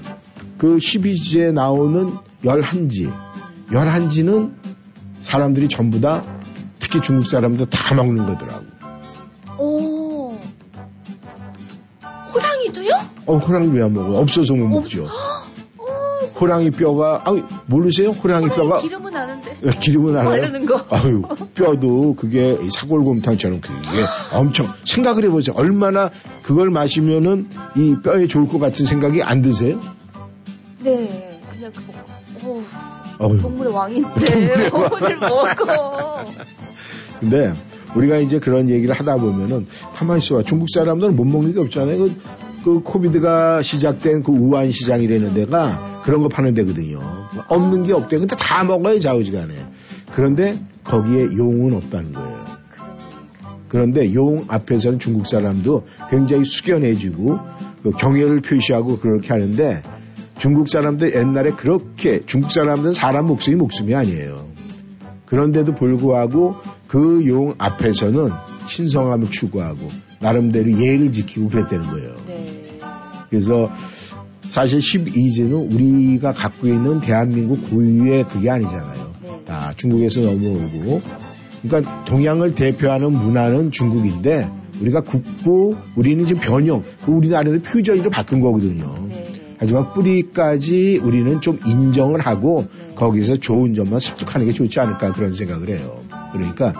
그 12지에 나오는 11지, 11지는 사람들이 전부 다 특히 중국 사람들 다 먹는 거더라고. 오. 호랑이도요? 어, 호랑이 왜 안 먹어요? 없어서 못 먹죠. 오, 호랑이 뼈가, 아 모르세요? 호랑이 호랑이 뼈가 기름은 아는데. 예, 기름은 알아요? 바르는 거. 아유, 뼈도 그게 이 사골곰탕처럼 그게 엄청 생각을 해보세요. 얼마나 그걸 마시면은 이 뼈에 좋을 것 같은 생각이 안 드세요? 네. 그냥 그거. 오, 어휴. 동물의 왕인데. 오늘 먹어. 근데 우리가 이제 그런 얘기를 하다 보면은 있어봐. 중국 사람들은 못 먹는 게 없잖아요. 그, 그 코비드가 시작된 그 우한 시장이라는 데가 그런 거 파는 데거든요. 없는 게 없대요. 근데 다 먹어요, 좌우지간에. 그런데 거기에 용은 없다는 거예요. 그런데 용 앞에서는 중국 사람도 굉장히 숙연해지고 그 경애를 표시하고 그렇게 하는데 중국 사람들 옛날에 그렇게 중국 사람들은 사람 목숨이 목숨이 아니에요. 그런데도 불구하고 그 용 앞에서는 신성함을 추구하고 나름대로 예의를 지키고 그랬다는 거예요. 네. 그래서 사실 12지는 우리가 갖고 있는 대한민국 고유의 그게 아니잖아요. 네. 다 중국에서 넘어오고. 그러니까 동양을 대표하는 문화는 중국인데 우리가 국부 우리는 지금 변형, 그 우리나라에서 표준으로 바꾼 거거든요. 네. 하지만 뿌리까지 우리는 좀 인정을 하고 네. 거기서 좋은 점만 습득하는 게 좋지 않을까 그런 생각을 해요. 그러니까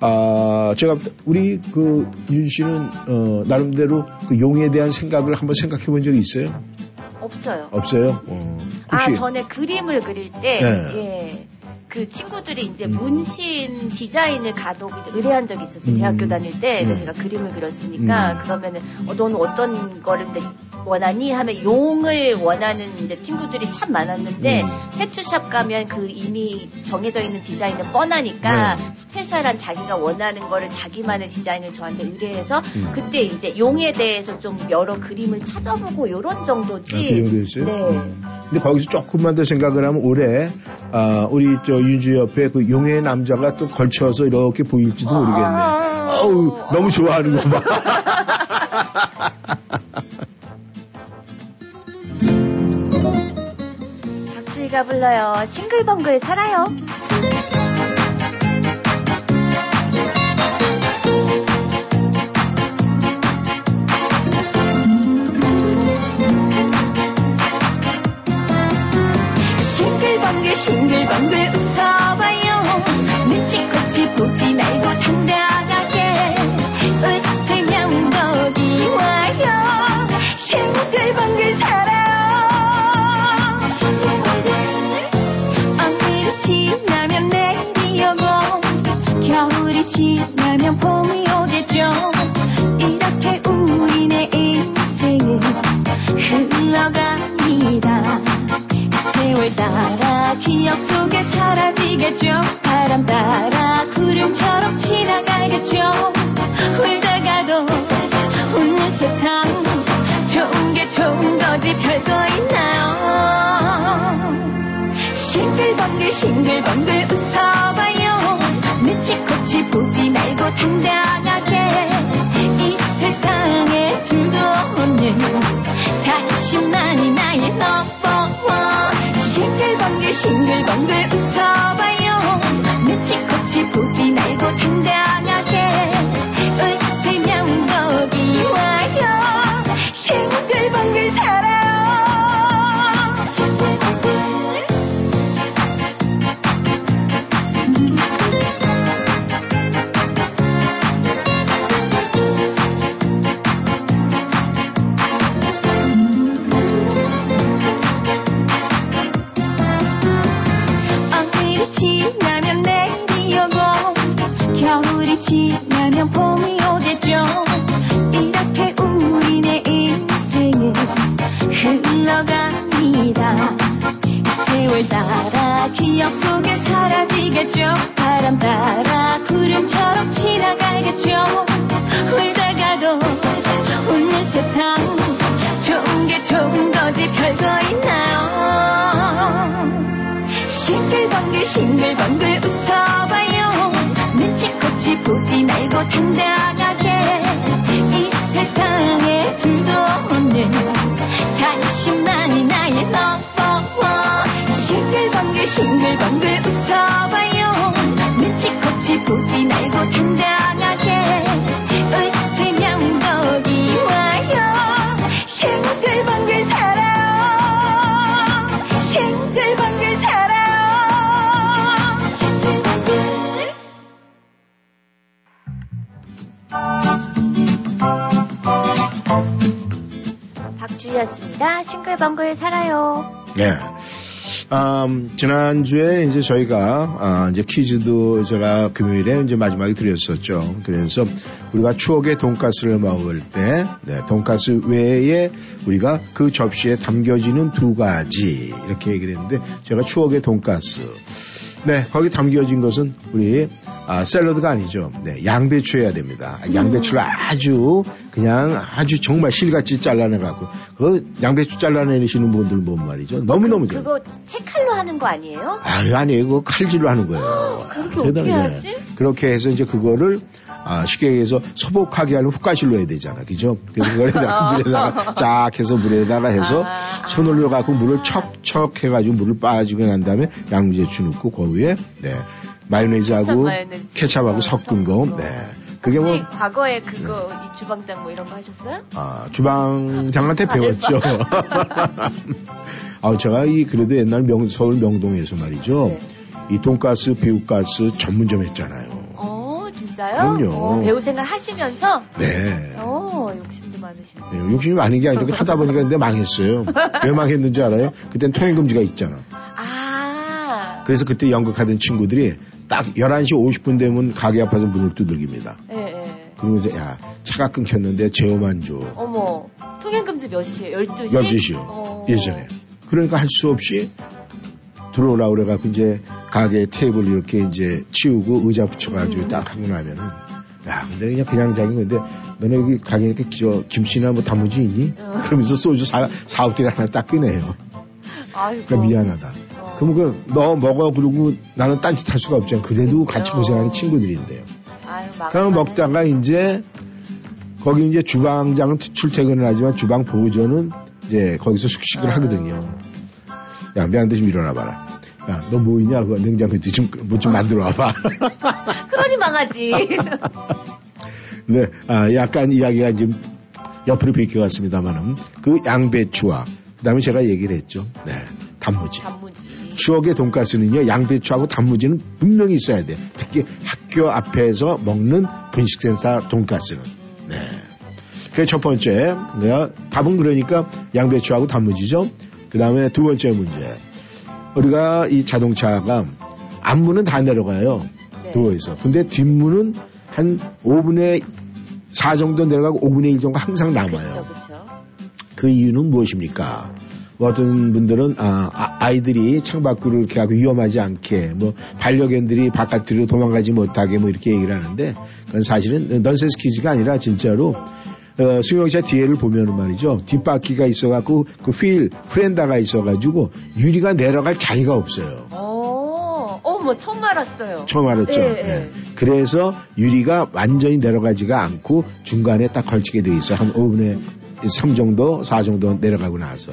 아 제가 우리 그 윤 씨는 어 나름대로 그 용에 대한 생각을 한번 생각해 본 적이 있어요? 없어요. 없어요? 어, 아, 전에 그림을 그릴 때, 네. 예. 그 친구들이 이제 음. 문신 디자인을 가독 의뢰한 적이 있었어요. 음. 대학교 다닐 때. 네. 제가 그림을 그렸으니까, 음. 그러면은, 어, 너는 어떤 거를 원하니? 하면 용을 원하는 이제 친구들이 참 많았는데, 음. 태투샵 가면 그 이미 정해져 있는 디자인은 뻔하니까, 네. 스페셜한 자기가 원하는 거를 자기만의 디자인을 저한테 의뢰해서, 음. 그때 이제 용에 대해서 좀 여러 그림을 찾아보고 요런 정도지. 아, 그 정도였어요? 네. 음. 근데 거기서 조금만 더 생각을 하면 올해 아, 우리 저 윤주 옆에 그 용의 남자가 또 걸쳐서 이렇게 보일지도 모르겠네. 아. 어우 너무 좋아하는 거 봐. 박주희가 불러요. 싱글벙글 살아요. 싱글벙글 싱글벙글 웃어봐요 눈치코치 보지 말고 지나면 봄이 오겠죠. 이렇게 우리네 인생은 흘러갑니다. 세월 따라 기억 속에 사라지겠죠. 바람 따라 구름처럼 지나가겠죠. 울다가도 웃는 세상 좋은 게 좋은 거지 별거 있나요? 싱글벙글 싱글벙글 보지 박주희였습니다. 싱글벙글 살아요. 예. 음, 지난주에 이제 저희가, 아, 이제 퀴즈도 제가 금요일에 이제 마지막에 드렸었죠. 그래서 우리가 추억의 돈가스를 먹을 때, 네, 돈가스 외에 우리가 그 접시에 담겨지는 두 가지, 이렇게 얘기를 했는데, 제가 추억의 돈가스. 네, 거기 담겨진 것은 우리 아, 샐러드가 아니죠. 네, 양배추여야 됩니다. 양배추를 아주 그냥 아주 정말 실같이 잘라내 갖고 그 양배추 잘라내시는 분들 보면 말이죠. 너무 너무 좋아요. 그거 채칼로 하는 거 아니에요? 아유, 아니에요. 그거 칼질로 하는 거예요. 그렇게 어떻게. 하지? 그렇게 해서 이제 그거를 아, 쉽게 얘기해서 소복하게 하려면 훅가실로 해야 되잖아. 그죠? 그래서 그거에다가 물에다가 쫙 해서 물에다가 해서 아. 손을 넣어갖고 물을 척척 해가지고 물을 빠지고 난 다음에 양배추 넣고 그 위에 네, 마요네즈하고 마요네즈. 케찹 하고 어, 섞은 거. 네. 그게 뭐 과거에 그거 이 주방장 뭐 이런 거 하셨어요? 아, 주방장한테 배웠죠. 아, 제가 이 그래도 옛날 명, 서울 명동에서 말이죠. 네. 이 돈가스, 배우가스 전문점 했잖아요. 어 진짜요? 그럼요. 어, 배우 생활 하시면서 네. 어 욕심도 많으시네. 네, 욕심이 많은 게 아니라 하다 보니까 근데 망했어요. 왜 망했는지 알아요? 그땐 통행금지가 있잖아. 아, 그래서 그때 연극하던 친구들이 딱 11시 50분 되면 가게 앞에서 문을 두들깁니다. 예, 예. 그러면서 야 차가 끊겼는데 제어만 줘. 어머, 통행금지 몇 시에? 12시? 12시요. 어. 예전에. 그러니까 할 수 없이 들어오라 그래갖고 이제 가게 테이블 이렇게 이제 치우고 의자 붙여가지고 음. 딱 하고 나면은 야 근데 그냥 그냥 자긴 건데 너네 여기 가게 이렇게 저 김치나 뭐 단무지 있니? 어. 그러면서 소주 사, 사업들이 하나 딱 꺼내요. 아이고. 그러니까 미안하다. 어. 그럼 그 너 먹어 부르고 나는 딴짓 할 수가 없잖아. 그래도 같이. 고생하는 친구들인데요. 아유. 그럼 먹다가 이제 거기 이제 주방장은 출퇴근을 하지만 주방 보조는 이제 거기서 숙식을 아. 하거든요. 야, 미안한데 좀 일어나 봐라. 야, 너뭐 있냐? 그 냉장고에 좀, 뭐 좀 만들어 와봐. 그러니 망하지. 네, 아, 약간 이야기가 좀 옆으로 비껴갔습니다만은 그 양배추와 그 다음에 제가 얘기를 했죠. 네, 단무지. 단무지. 추억의 돈가스는요, 양배추하고 단무지는 분명히 있어야 돼. 특히 학교 앞에서 먹는 분식센터 돈가스는. 네. 그게 첫 번째. 내가 답은 그러니까 양배추하고 단무지죠. 그 다음에 두 번째 문제. 우리가 이 자동차가 앞문은 다 내려가요. 네. 도어에서. 근데 뒷문은 한 5분의 4 정도 내려가고 5분의 1 정도 항상 남아요. 그쵸, 그쵸. 그 이유는 무엇입니까? 뭐 어떤 분들은 아, 이들이 창밖으로 이렇게 하고 위험하지 않게 뭐 반려견들이 바깥으로 도망가지 못하게 뭐 이렇게 얘기를 하는데 그건 사실은 넌센스 퀴즈가 아니라 진짜로 어, 승용차 뒤에를 보면은 말이죠 뒷바퀴가 있어갖고 그 휠 프렌다가 있어가지고 유리가 내려갈 자리가 없어요. 어, 어머, 처음 알았어요. 처음 알았죠. 예, 네. 예. 그래서 유리가 완전히 내려가지가 않고 중간에 딱 걸치게 돼 있어요. 한 5분의 3 정도, 4 정도 내려가고 나서.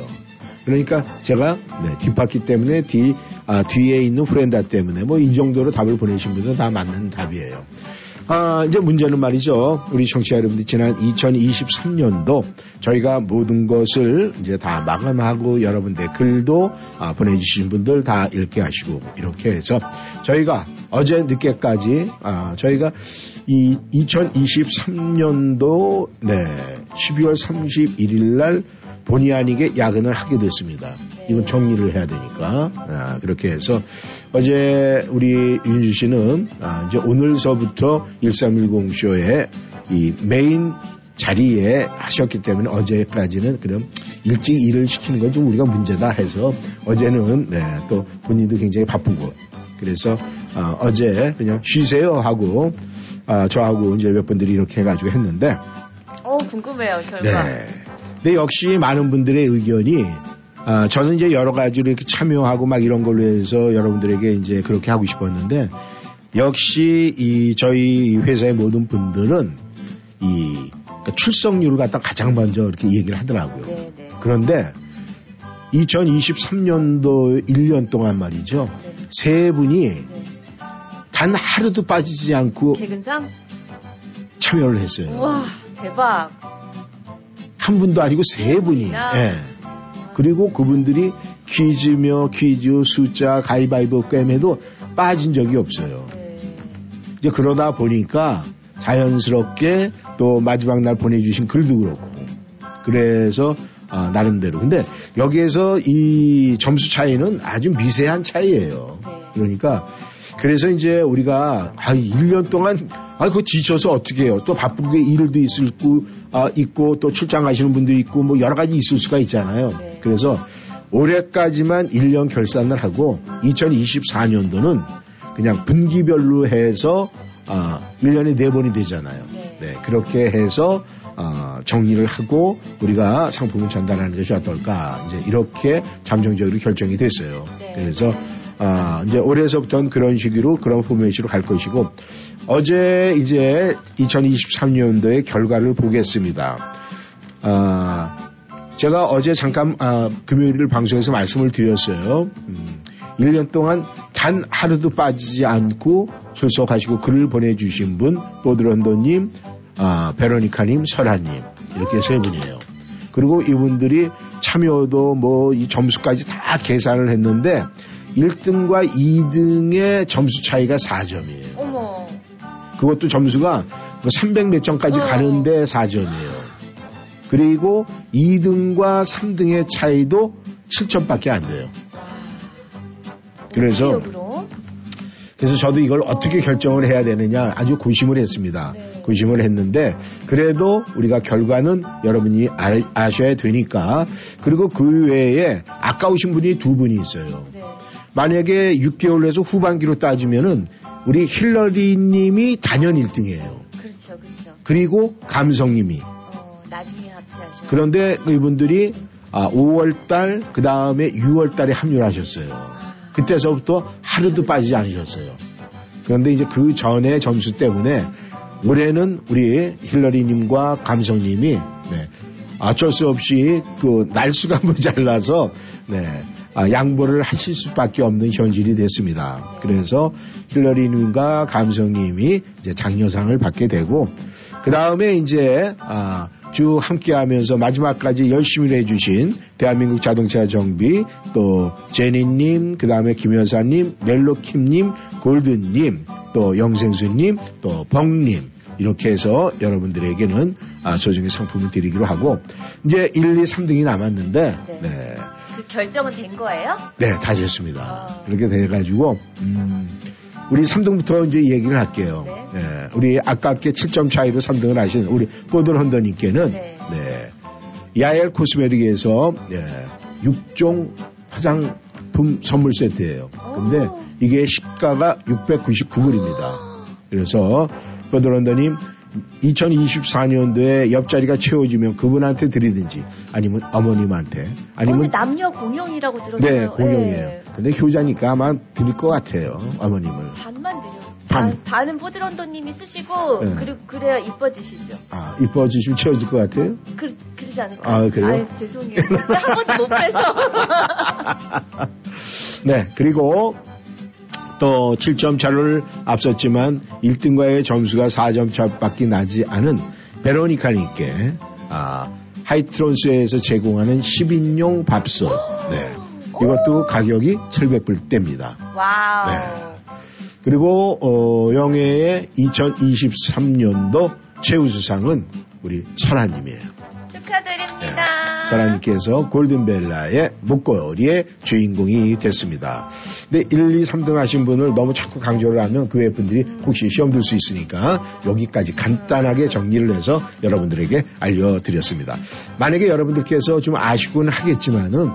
그러니까 제가 네, 뒷바퀴 때문에 뒤, 아, 뒤에 있는 프렌다 때문에 뭐 이 정도로 답을 보내신 분들은 다 맞는 답이에요. 아, 이제 문제는 말이죠. 우리 청취자 여러분들 지난 2023년도 저희가 모든 것을 이제 다 마감하고 여러분들 글도 아, 보내주신 분들 다 읽게 하시고 이렇게 해서 저희가 어제 늦게까지 아, 저희가 이 2023년도 네, 12월 31일 날 본의 아니게 야근을 하게 됐습니다. 네. 이건 정리를 해야 되니까. 아, 그렇게 해서 어제 우리 윤주 씨는 아, 이제 오늘서부터 1310 쇼의 이 메인 자리에 하셨기 때문에 어제까지는 그럼 일찍 일을 시키는 건 좀 우리가 문제다 해서 어제는 네, 또 본인도 굉장히 바쁘고 그래서 아, 어제 그냥 쉬세요 하고 아, 저하고 이제 몇 분들이 이렇게 해가지고 했는데 어 궁금해요 결과. 네. 근데 역시 많은 분들의 의견이 아, 저는 이제 여러 가지로 이렇게 참여하고 막 이런 걸로 해서 여러분들에게 이제 그렇게 하고 싶었는데 역시 이 저희 회사의 모든 분들은 이 그러니까 출석률을 갖다 가장 먼저 이렇게 얘기를 하더라고요. 네, 네. 그런데 2023년도 1년 동안 말이죠. 네. 세 분이 네. 단 하루도 빠지지 않고 개근상? 참여를 했어요. 우와 대박. 한 분도 아니고 세 분이. 예. 그리고 그분들이 퀴즈며 퀴즈 숫자 가위바위보 게임에도 빠진 적이 없어요. 네. 이제 그러다 보니까 자연스럽게 또 마지막 날 보내주신 글도 그렇고 그래서 아, 나름대로 근데 여기에서 이 점수 차이는 아주 미세한 차이예요. 네. 그러니까 그래서 이제 우리가 아 1년 동안 아 그거 지쳐서 어떻게 해요? 또 바쁘게 일도 있을 고 아, 있고 또 출장 가시는 분도 있고 뭐 여러 가지 있을 수가 있잖아요. 네. 그래서 올해까지만 1년 결산을 하고 2024년도는 그냥 분기별로 해서 아, 1년에 4번이 되잖아요. 네. 네, 그렇게 해서 아, 정리를 하고 우리가 상품을 전달하는 것이 어떨까 이제 이렇게 잠정적으로 결정이 됐어요. 네. 그래서 아, 이제 올해서부터는 그런 식으로 그런 포맷으로 갈 것이고 어제 이제 2023년도의 결과를 보겠습니다. 아, 제가 어제 잠깐 아, 금요일 방송에서 말씀을 드렸어요. 음, 1년 동안 단 하루도 빠지지 않고 출석하시고 글을 보내주신 분, 보드런더님, 아, 베로니카님, 설아님 이렇게 세 분이에요. 그리고 이분들이 참여도 뭐 이 점수까지 다 계산을 했는데 1등과 2등의 점수 차이가 4점이에요. 어머. 그것도 점수가 300몇 점까지 어. 가는데 4점이에요. 그리고 2등과 3등의 차이도 7점밖에 안 돼요. 그래서? 그래서 저도 이걸 어떻게 결정을 해야 되느냐 아주 고심을 했습니다. 네. 고심을 했는데 그래도 우리가 결과는 여러분이 알- 아셔야 되니까 그리고 그 외에 아까우신 분이 두 분이 있어요. 네. 만약에 6개월 에서 후반기로 따지면은 우리 힐러리 님이 단연 1등이에요. 그렇죠, 그렇죠. 그리고 감성 님이. 어, 나중에 합세하죠. 그런데 이분들이 아, 5월 달 그 다음에 6월 달에 합류를 하셨어요. 그때서부터 하루도 빠지지 않으셨어요. 그런데 이제 그 전에 점수 때문에 올해는 우리 힐러리님과 감성님이 네, 어쩔 수 없이 그 날수가 모자라서 네, 아, 양보를 하실 수밖에 없는 현실이 됐습니다. 그래서 힐러리님과 감성님이 이제 장려상을 받게 되고 그 다음에 이제 아, 쭉 함께하면서 마지막까지 열심히 해주신 대한민국 자동차 정비 또 제니님 그 다음에 김여사님 멜로킴님 골든님 또 영생수님 또 벙님 이렇게 해서 여러분들에게는 아, 소정의 상품을 드리기로 하고 이제 1, 2, 3등이 남았는데 네. 네, 그 결정은 된 거예요? 네, 다 됐습니다. 아. 그렇게 돼가지고, 음, 우리 3등부터 이제 얘기를 할게요. 네. 네, 우리 아깝게 7점 차이로 3등을 하신 우리 포들 헌더님께는, 네. 네, 야엘 코스메틱에서, 예, 6종 화장품 선물 세트예요 근데 오. 이게 시가가 699불입니다. 그래서 포들 헌더님, 2024년도에 옆자리가 채워지면 그분한테 드리든지 아니면 어머님한테 어, 아니면 남녀 공용이라고 들었어요. 네, 공용이에요. 네. 근데 효자니까 아마 드릴 것 같아요, 어머님을. 반만 드려. 반. 반. 반은 보드런더님이 쓰시고 네. 그리고 그래야 이뻐지시죠. 아, 이뻐지시면 채워질 것 같아요? 그 그러지 않을까요? 아, 그래요? 아유, 죄송해요. 한 번도 못 빼서. 네, 그리고 또 7점 차를 앞섰지만 1등과의 점수가 4점 차밖에 나지 않은 베로니카님께 아, 하이트론스에서 제공하는 10인용 밥솥. 네. 이것도 가격이 700불대입니다. 와우. 네. 그리고 어, 영예의 2023년도 최우수상은 우리 설아님이에요. 축하드립니다. 사랑님께서 골든벨라의 목걸이의 주인공이 됐습니다. 근데 1, 2, 3등 하신 분을 너무 자꾸 강조를 하면 그 외 분들이 혹시 시험 들 수 있으니까 여기까지 간단하게 정리를 해서 여러분들에게 알려드렸습니다. 만약에 여러분들께서 좀 아쉽곤 하겠지만은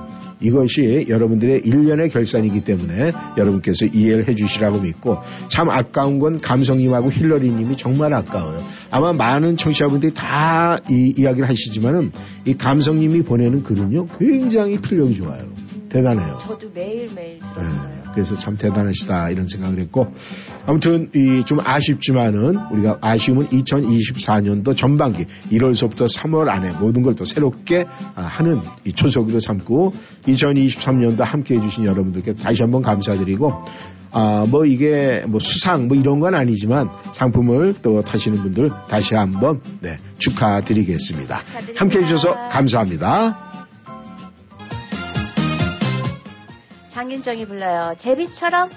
이것이 여러분들의 일련의 결산이기 때문에 여러분께서 이해를 해주시라고 믿고 참 아까운 건 감성님하고 힐러리님이 정말 아까워요. 아마 많은 청취자분들이 다 이 이야기를 하시지만은 이 감성님이 보내는 글은요 굉장히 필력이 좋아요. 대단해요. 저도 매일매일 예, 들었어요. 그래서 참 대단하시다 이런 생각을 했고 아무튼 이 좀 아쉽지만은 우리가 아쉬움은 2024년도 전반기 1월서부터 3월 안에 모든 걸 또 새롭게 아, 하는 이 초석으로 삼고 2023년도 함께 해주신 여러분들께 다시 한번 감사드리고 아, 뭐 이게 뭐 수상 뭐 이런 건 아니지만 상품을 또 타시는 분들 다시 한번 네, 축하드리겠습니다. 축하드립니다. 함께 해주셔서 감사합니다. 장윤정이 불러요. 제비처럼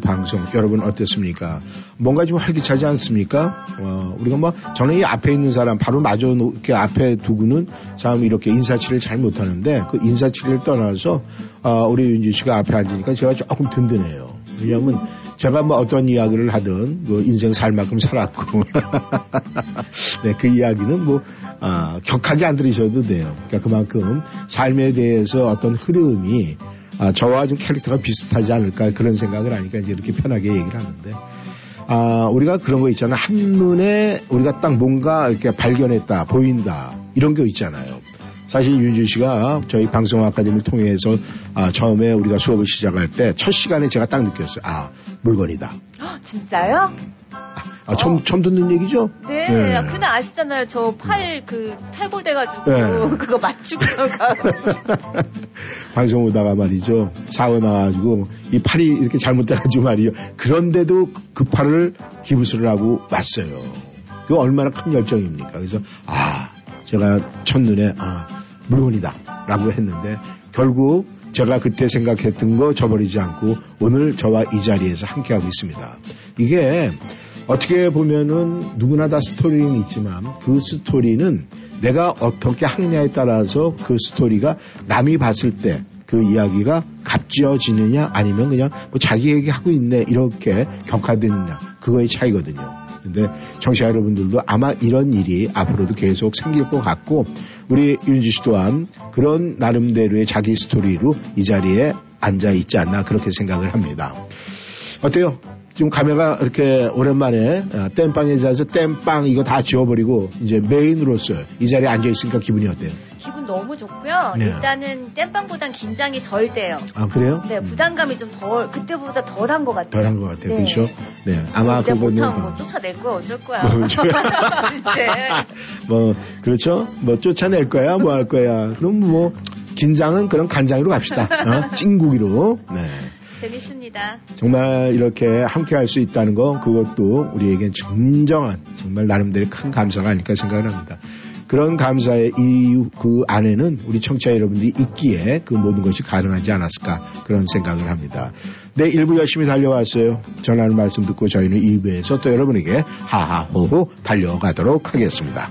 방송 여러분 어땠습니까? 뭔가 좀 활기차지 않습니까? 어, 우리가 뭐 저는 이 앞에 있는 사람 바로 마저 놓- 이렇게 앞에 두고는 참 이렇게 인사치를 잘 못하는데 그 인사치를 떠나서 어, 우리 윤주 씨가 앞에 앉으니까 제가 조금 든든해요. 왜냐하면 제가 뭐 어떤 이야기를 하든 그 인생 살 만큼 살았고 네, 그 이야기는 뭐 아, 격하게 안 들으셔도 돼요. 그러니까 그만큼 삶에 대해서 어떤 흐름이 아, 저와 좀 캐릭터가 비슷하지 않을까 그런 생각을 하니까 이제 이렇게 편하게 얘기를 하는데 아, 우리가 그런 거 있잖아. 한눈에 우리가 딱 뭔가 이렇게 발견했다, 보인다, 이런 게 있잖아요. 사실 윤준 씨가 저희 방송 아카데미를 통해서 아, 처음에 우리가 수업을 시작할 때 첫 시간에 제가 딱 느꼈어요. 아 물건이다. 헉, 진짜요? 아, 처음 어. 처음 듣는 얘기죠? 네, 네. 그날 아시잖아요. 저 팔 그 탈골돼가지고 네. 그거 맞추고가 방송 오다가 말이죠. 사고 나가지고 이 팔이 이렇게 잘못돼가지고 말이요. 그런데도 그- 그 팔을 기부스를 하고 왔어요. 그 얼마나 큰 열정입니까? 그래서 아 제가 첫눈에 아 물건이다라고 했는데 결국 제가 그때 생각했던 거 저버리지 않고 오늘 저와 이 자리에서 함께하고 있습니다. 이게 어떻게 보면은 누구나 다 스토리는 있지만 그 스토리는 내가 어떻게 하느냐에 따라서 그 스토리가 남이 봤을 때 그 이야기가 값지어지느냐 아니면 그냥 뭐 자기 얘기 하고 있네 이렇게 격화되느냐 그거의 차이거든요. 근데 청취자 여러분들도 아마 이런 일이 앞으로도 계속 생길 것 같고 우리 윤지 씨 또한 그런 나름대로의 자기 스토리로 이 자리에 앉아 있지 않나 그렇게 생각을 합니다. 어때요? 지금 카메가 이렇게 오랜만에 어, 땜빵에 자서 땜빵 이거 다 지워버리고 이제 메인으로서 이 자리에 앉아 있으니까 기분이 어때요? 기분 너무 좋고요. 네. 일단은 땜빵보단 긴장이 덜 돼요. 아 그래요? 네, 부담감이 좀 덜, 그때보다 덜한 것 같아요. 덜한 것 같아요. 네. 그렇죠? 네. 아마 그거는 못하면 뭐 쫓아낼 거야, 어쩔 거야. 뭐, 저- 이제. 뭐 그렇죠? 뭐 쫓아낼 거야, 뭐 할 거야. 그럼 뭐 긴장은 그런 간장으로 갑시다. 어? 찐고기로. 네. 재밌습니다. 정말 이렇게 함께 할 수 있다는 거 그것도 우리에겐 진정한 정말 나름대로 큰 감사가 아닐까 생각을 합니다. 그런 감사의 이그 안에는 우리 청취자 여러분들이 있기에 그 모든 것이 가능하지 않았을까 그런 생각을 합니다. 네, 1부 열심히 달려왔어요. 전하는 말씀 듣고 저희는 2부에서 또 여러분에게 하하호호 달려가도록 하겠습니다.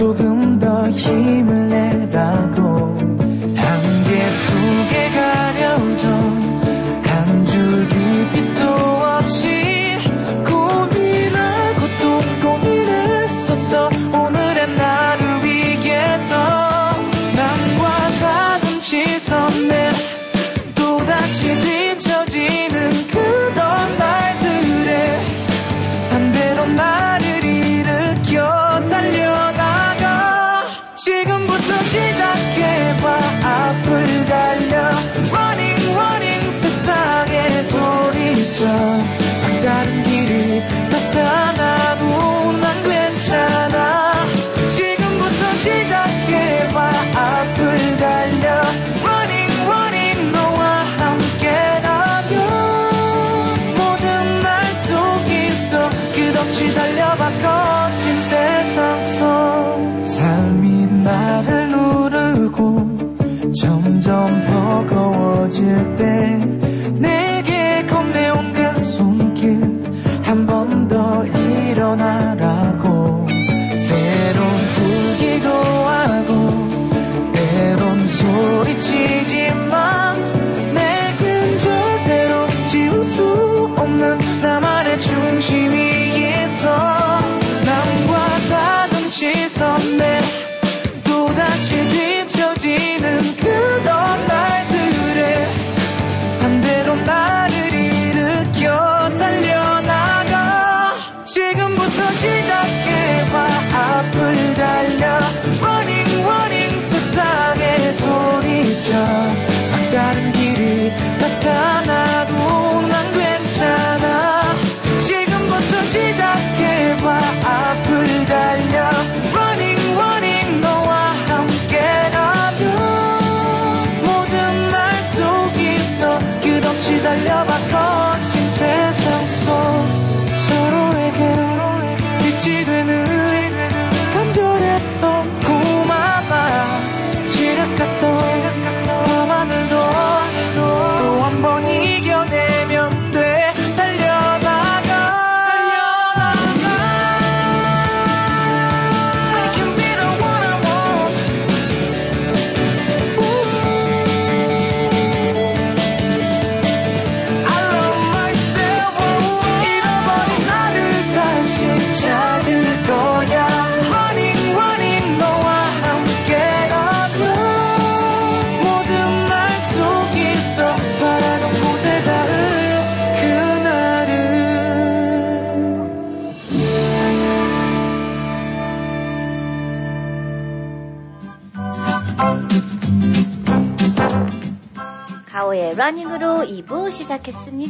조금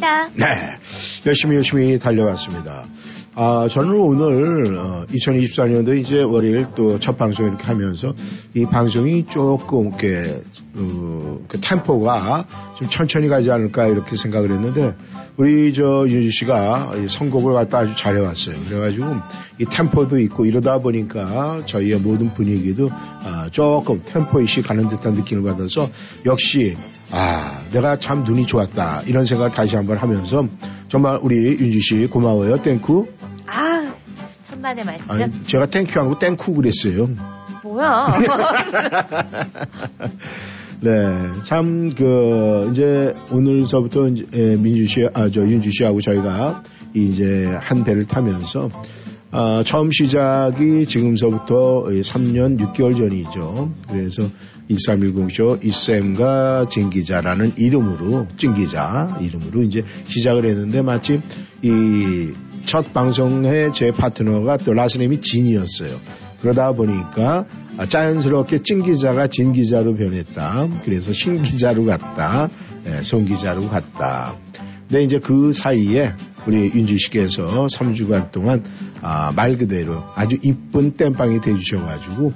시작했습니다. 네, 열심히 열심히 달려왔습니다. 아, 저는 오늘 어, 2024년도 이제 월요일 또 첫 방송 이렇게 하면서 이 방송이 조금 이렇게 어, 그 템포가 좀 천천히 가지 않을까 이렇게 생각을 했는데 우리 저 윤주 씨가 이 선곡을 갖다 아주 잘해왔어요. 그래가지고 이 템포도 있고 이러다 보니까 저희의 모든 분위기도 아, 조금 템포 이시 가는 듯한 느낌을 받아서 역시 아 내가 참 눈이 좋았다 이런 생각을 다시 한번 하면서 정말 우리 윤주 씨 고마워요 땡쿠 아, 천만의 말씀. 아니 제가 땡큐하고 땡쿠 그랬어요. 뭐야? 네, 참, 그, 이제, 오늘서부터, 이제, 에, 민주 씨, 아, 저, 윤주 씨하고 저희가, 이제, 한 배를 타면서, 아, 처음 시작이 지금서부터 3년 6개월 전이죠. 그래서 1310쇼 이쌤과 진기자라는 이름으로, 진기자 이름으로 이제 시작을 했는데 마침 이 첫 방송에 제 파트너가 또 라스네임이 진이었어요. 그러다 보니까 아, 자연스럽게 찐 기자가 진 기자로 변했다. 그래서 신 기자로 갔다. 예, 송 기자로 갔다. 근데 이제 그 사이에 우리 윤주 씨께서 3주간 동안 아, 말 그대로 아주 이쁜 땜빵이 돼주셔가지고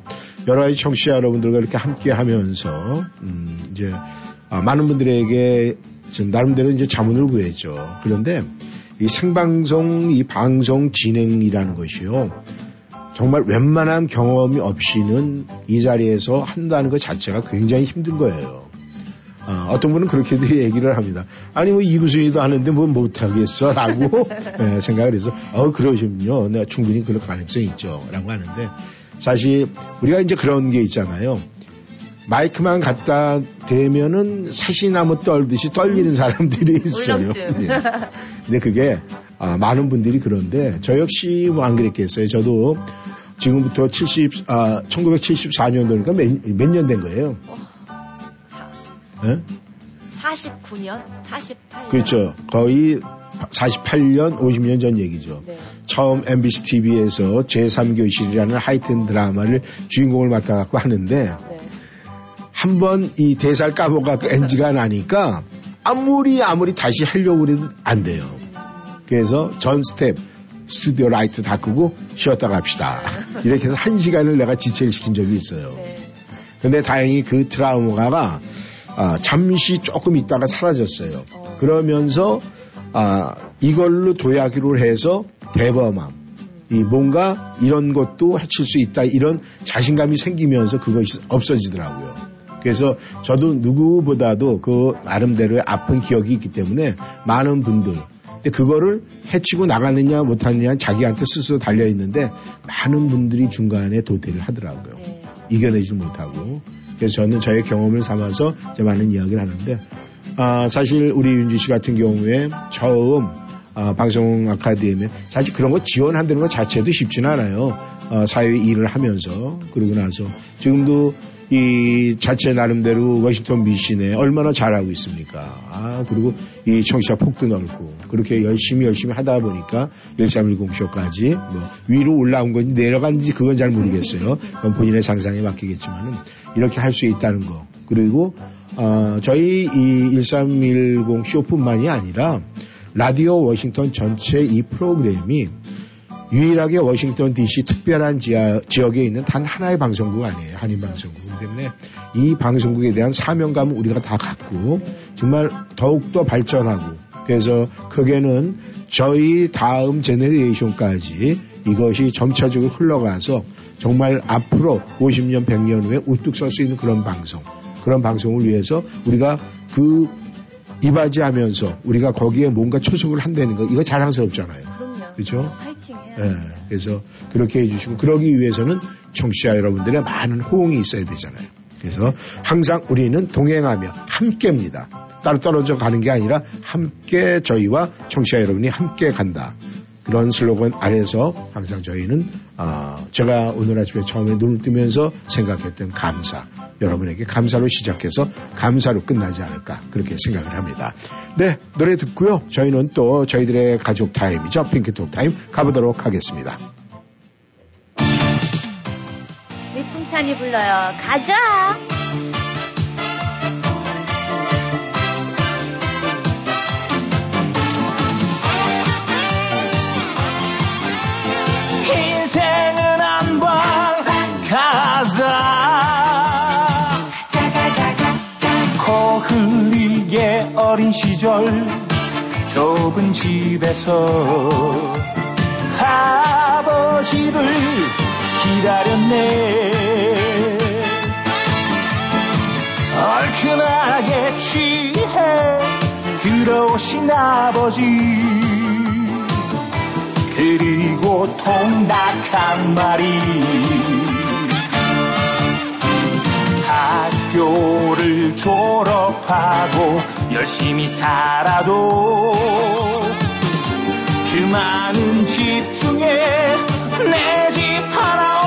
여러 가지 청취자 여러분들과 이렇게 함께 하면서 음, 이제 아, 많은 분들에게 좀 나름대로 이제 자문을 구했죠. 그런데 이 생방송 이 방송 진행이라는 것이요. 정말 웬만한 경험이 없이는 이 자리에서 한다는 것 자체가 굉장히 힘든 거예요. 어, 떤 분은 그렇게도 얘기를 합니다. 아니 뭐 이구순이도 하는데 뭐 못하겠어 라고 네, 생각을 해서 어 그러시군요. 내가 충분히 그럴 가능성이 있죠 라고 하는데 사실 우리가 이제 그런 게 있잖아요. 마이크만 갖다 대면은 사시나무 떨듯이 떨리는 사람들이 있어요. 예. 근데 그게 아, 많은 분들이 그런데 저 역시 뭐 안 그랬겠어요. 저도 지금부터 70, 아, 1974년도니까 몇 년 된 거예요. 사, 예? 49년? 48년? 그렇죠. 거의 48년, 50년 전 얘기죠. 네. 처음 MBC TV에서 제3교실이라는 하이튼 드라마를 주인공을 맡아갖고 하는데 네. 한번 이 대사를 까먹어갖고 NG가 나니까 아무리 아무리 다시 하려고 해도 안 돼요. 그래서 전 스텝 스튜디오 라이트 다 끄고 쉬었다 갑시다. 이렇게 해서 한 시간을 내가 지체를 시킨 적이 있어요. 네. 근데 다행히 그 트라우마가 아, 잠시 조금 있다가 사라졌어요. 어. 그러면서 아, 이걸로 도약으로 해서 대범함. 이 뭔가 이런 것도 해칠 수 있다 이런 자신감이 생기면서 그것이 없어지더라고요. 그래서 저도 누구보다도 그 나름대로의 아픈 기억이 있기 때문에 많은 분들 근데 그거를 해치고 나가느냐 못하느냐 자기한테 스스로 달려 있는데 많은 분들이 중간에 도태를 하더라고요. 네. 이겨내지 못하고 그래서 저는 저의 경험을 삼아서 이제 많은 이야기를 하는데 아, 사실 우리 윤주 씨 같은 경우에 처음 아, 방송 아카데미에 사실 그런 거 지원한다는 것 자체도 쉽지는 않아요. 어, 사회 일을 하면서 그러고 나서 지금도 이 자체 나름대로 워싱턴 미신에 얼마나 잘하고 있습니까? 아, 그리고 이 청취자 폭도 넓고 그렇게 열심히 열심히 하다 보니까 1310 쇼까지 뭐 위로 올라온 건지 내려간지 그건 잘 모르겠어요. 그건 본인의 상상에 맡기겠지만은 이렇게 할 수 있다는 거. 그리고 어, 저희 이 1310 쇼뿐만이 아니라 라디오 워싱턴 전체 이 프로그램이 유일하게 워싱턴 DC 특별한 지하, 지역에 있는 단 하나의 방송국 아니에요. 한인 방송국. 때문에 이 방송국에 대한 사명감을 우리가 다 갖고 정말 더욱더 발전하고 그래서 크게는 저희 다음 제네레이션까지 이것이 점차적으로 흘러가서 정말 앞으로 50년, 100년 후에 우뚝 설 수 있는 그런 방송, 그런 방송을 위해서 우리가 그 이바지하면서 우리가 거기에 뭔가 초석을 한다는 거 이거 자랑스럽잖아요. 그렇죠? 예, 그래서 그렇게 해주시고 그러기 위해서는 청취자 여러분들의 많은 호응이 있어야 되잖아요. 그래서 항상 우리는 동행하며 함께입니다. 따로 떨어져 가는 게 아니라 함께 저희와 청취자 여러분이 함께 간다. 그런 슬로건 아래서 항상 저희는 아, 제가 오늘 아침에 처음에 눈을 뜨면서 생각했던 감사 여러분에게 감사로 시작해서 감사로 끝나지 않을까 그렇게 생각을 합니다. 네 노래 듣고요. 저희는 또 저희들의 가족 타임이죠 핑크톡 타임 가보도록 하겠습니다. 위풍찬이 불러요. 가자! 인생은 한번 가자. 코 흘리게 어린 시절 좁은 집에서 아버지를 기다렸네. 얼큰하게 취해 들어오신 아버지. 그리고 통닭 한 마리 학교를 졸업하고 열심히 살아도 그 많은 집 중에 내 집 하나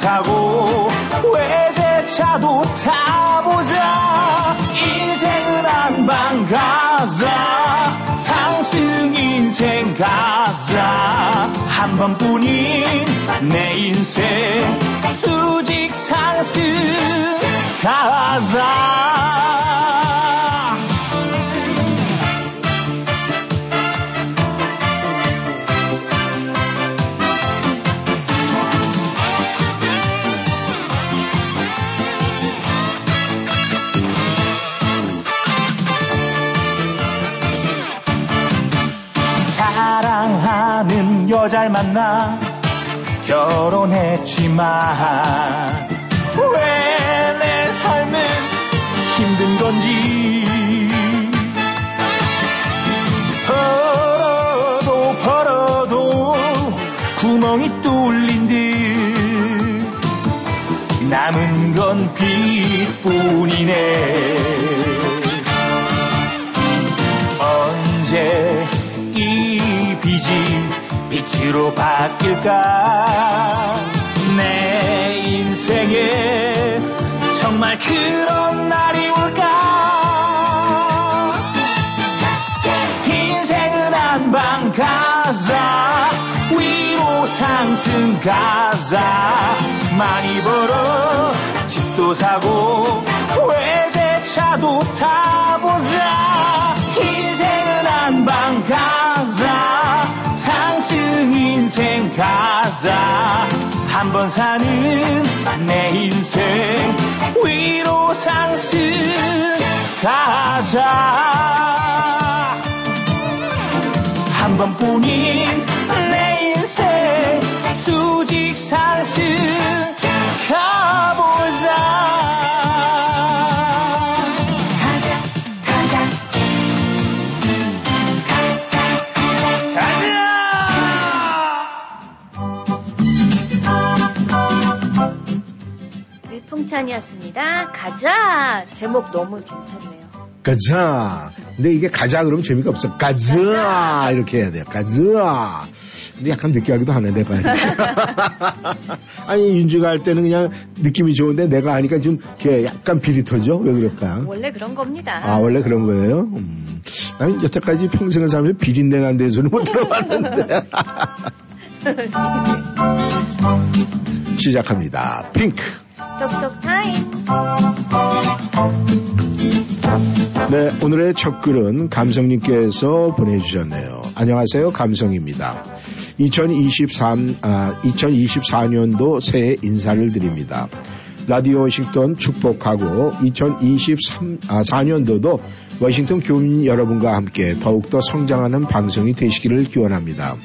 사고 외제차도 타보자. 인생은 한방 가자. 상승 인생 가자. 한 번뿐인 내 인생. 수직 상승 가자 사랑하는 여자를 만나 결혼했지만 왜 내 삶은 힘든 건지 벌어도 벌어도 구멍이 뚫린 듯 남은 건 빚뿐이네. 언제 이 빚이 빛으로 바뀔까? 내 인생에 정말 그런 날이 올까? 인생은 한방 가자 위로 상승 가자. 많이 벌어 집도 사고 외제차도 타보자. 인생은 한방 가자 상승 인생 가자. 한번 사는 내 인생 위로 상승 가자. 한 번뿐인 밀풍찬이었습니다. 가자! 제목 너무 괜찮네요. 가자. 근데 이게 가자 그러면 재미가 없어. 가자. 이렇게 해야 돼요. 가자. 근데 약간 느끼하기도 하네, 내가. 아니, 윤주가 할 때는 그냥 느낌이 좋은데 내가 하니까 지금 이렇게 약간 비릿하죠? 왜 그럴까? 원래 그런 겁니다. 아, 원래 그런 거예요? 음. 나는 여태까지 평생을 살면서 비린내 난 데서는 못 들어봤는데. 시작합니다. 핑크. 쪽쪽 타임. 네, 오늘의 첫 글은 감성님께서 보내주셨네요. 안녕하세요, 감성입니다. 2023, 아, 2024년도 새해 인사를 드립니다. 라디오 워싱턴 축복하고 2023년도도 워싱턴 교민 여러분과 함께 더욱더 성장하는 방송이 되시기를 기원합니다.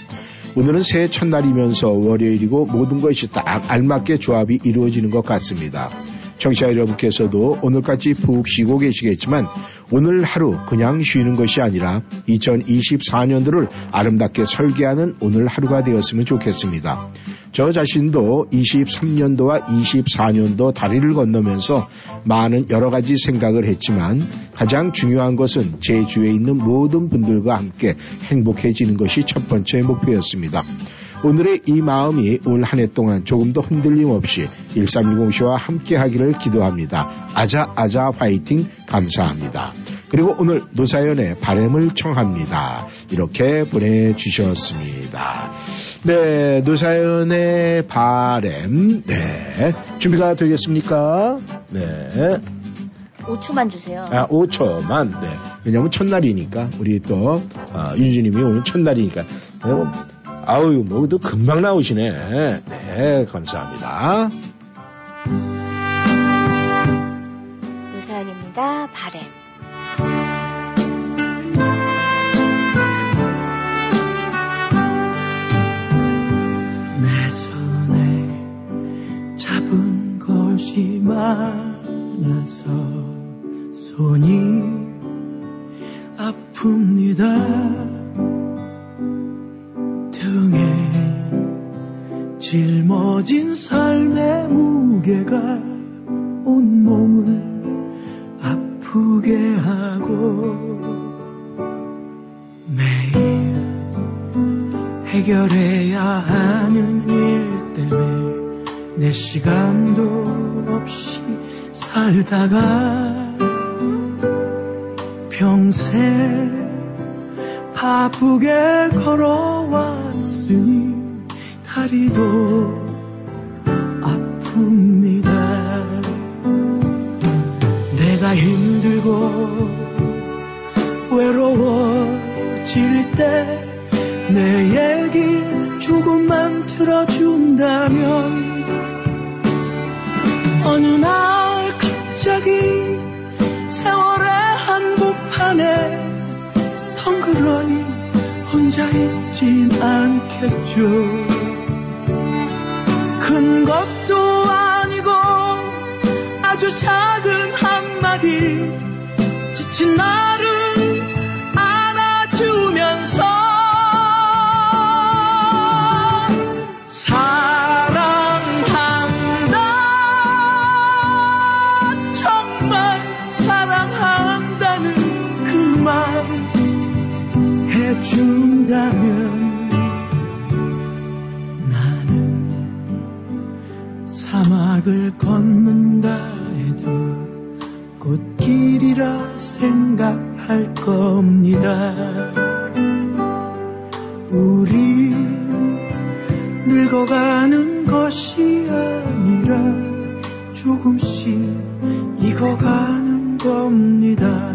오늘은 새해 첫날이면서 월요일이고 모든 것이 딱 알맞게 조합이 이루어지는 것 같습니다. 청취자 여러분께서도 오늘까지 푹 쉬고 계시겠지만 오늘 하루 그냥 쉬는 것이 아니라 2024년도를 아름답게 설계하는 오늘 하루가 되었으면 좋겠습니다. 저 자신도 23년도와 24년도 다리를 건너면서 많은 여러 가지 생각을 했지만 가장 중요한 것은 제 주위에 있는 모든 분들과 함께 행복해지는 것이 첫 번째 목표였습니다. 오늘의 이 마음이 올 한 해 동안 조금 더 흔들림 없이 1310쇼와 함께 하기를 기도합니다. 아자 아자 화이팅 감사합니다. 그리고 오늘 노사연의 바램을 청합니다. 이렇게 보내주셨습니다. 네, 노사연의 바램. 네. 준비가 되겠습니까? 네. 5초만 주세요. 아, 5초만. 네. 왜냐면 첫날이니까 우리 또 아, 윤주님이 오늘 첫날이니까. 네, 뭐, 아우 뭐또 금방 나오시네. 네, 감사합니다. 노사연입니다. 바램. 내 손에 잡은 것이 많아서 손이 아픕니다. 짊어진 삶의 무게가 온 몸을 아프게 하고 매일 해결해야 하는 일 때문에 내 시간도 없이 살다가 평생 바쁘게 걸어왔으니 다리도 아픕니다. 내가 힘들고 외로워질 때 내 얘기 조금만 들어준다면 어느 날 갑자기 세월의 한복판에 덩그러니 혼자 있진 않겠죠 큰 것도 아니고 아주 작은 한마디 지친 나를 사막을 걷는다 해도 꽃길이라 생각할 겁니다. 우리 늙어가는 것이 아니라 조금씩 익어가는 겁니다.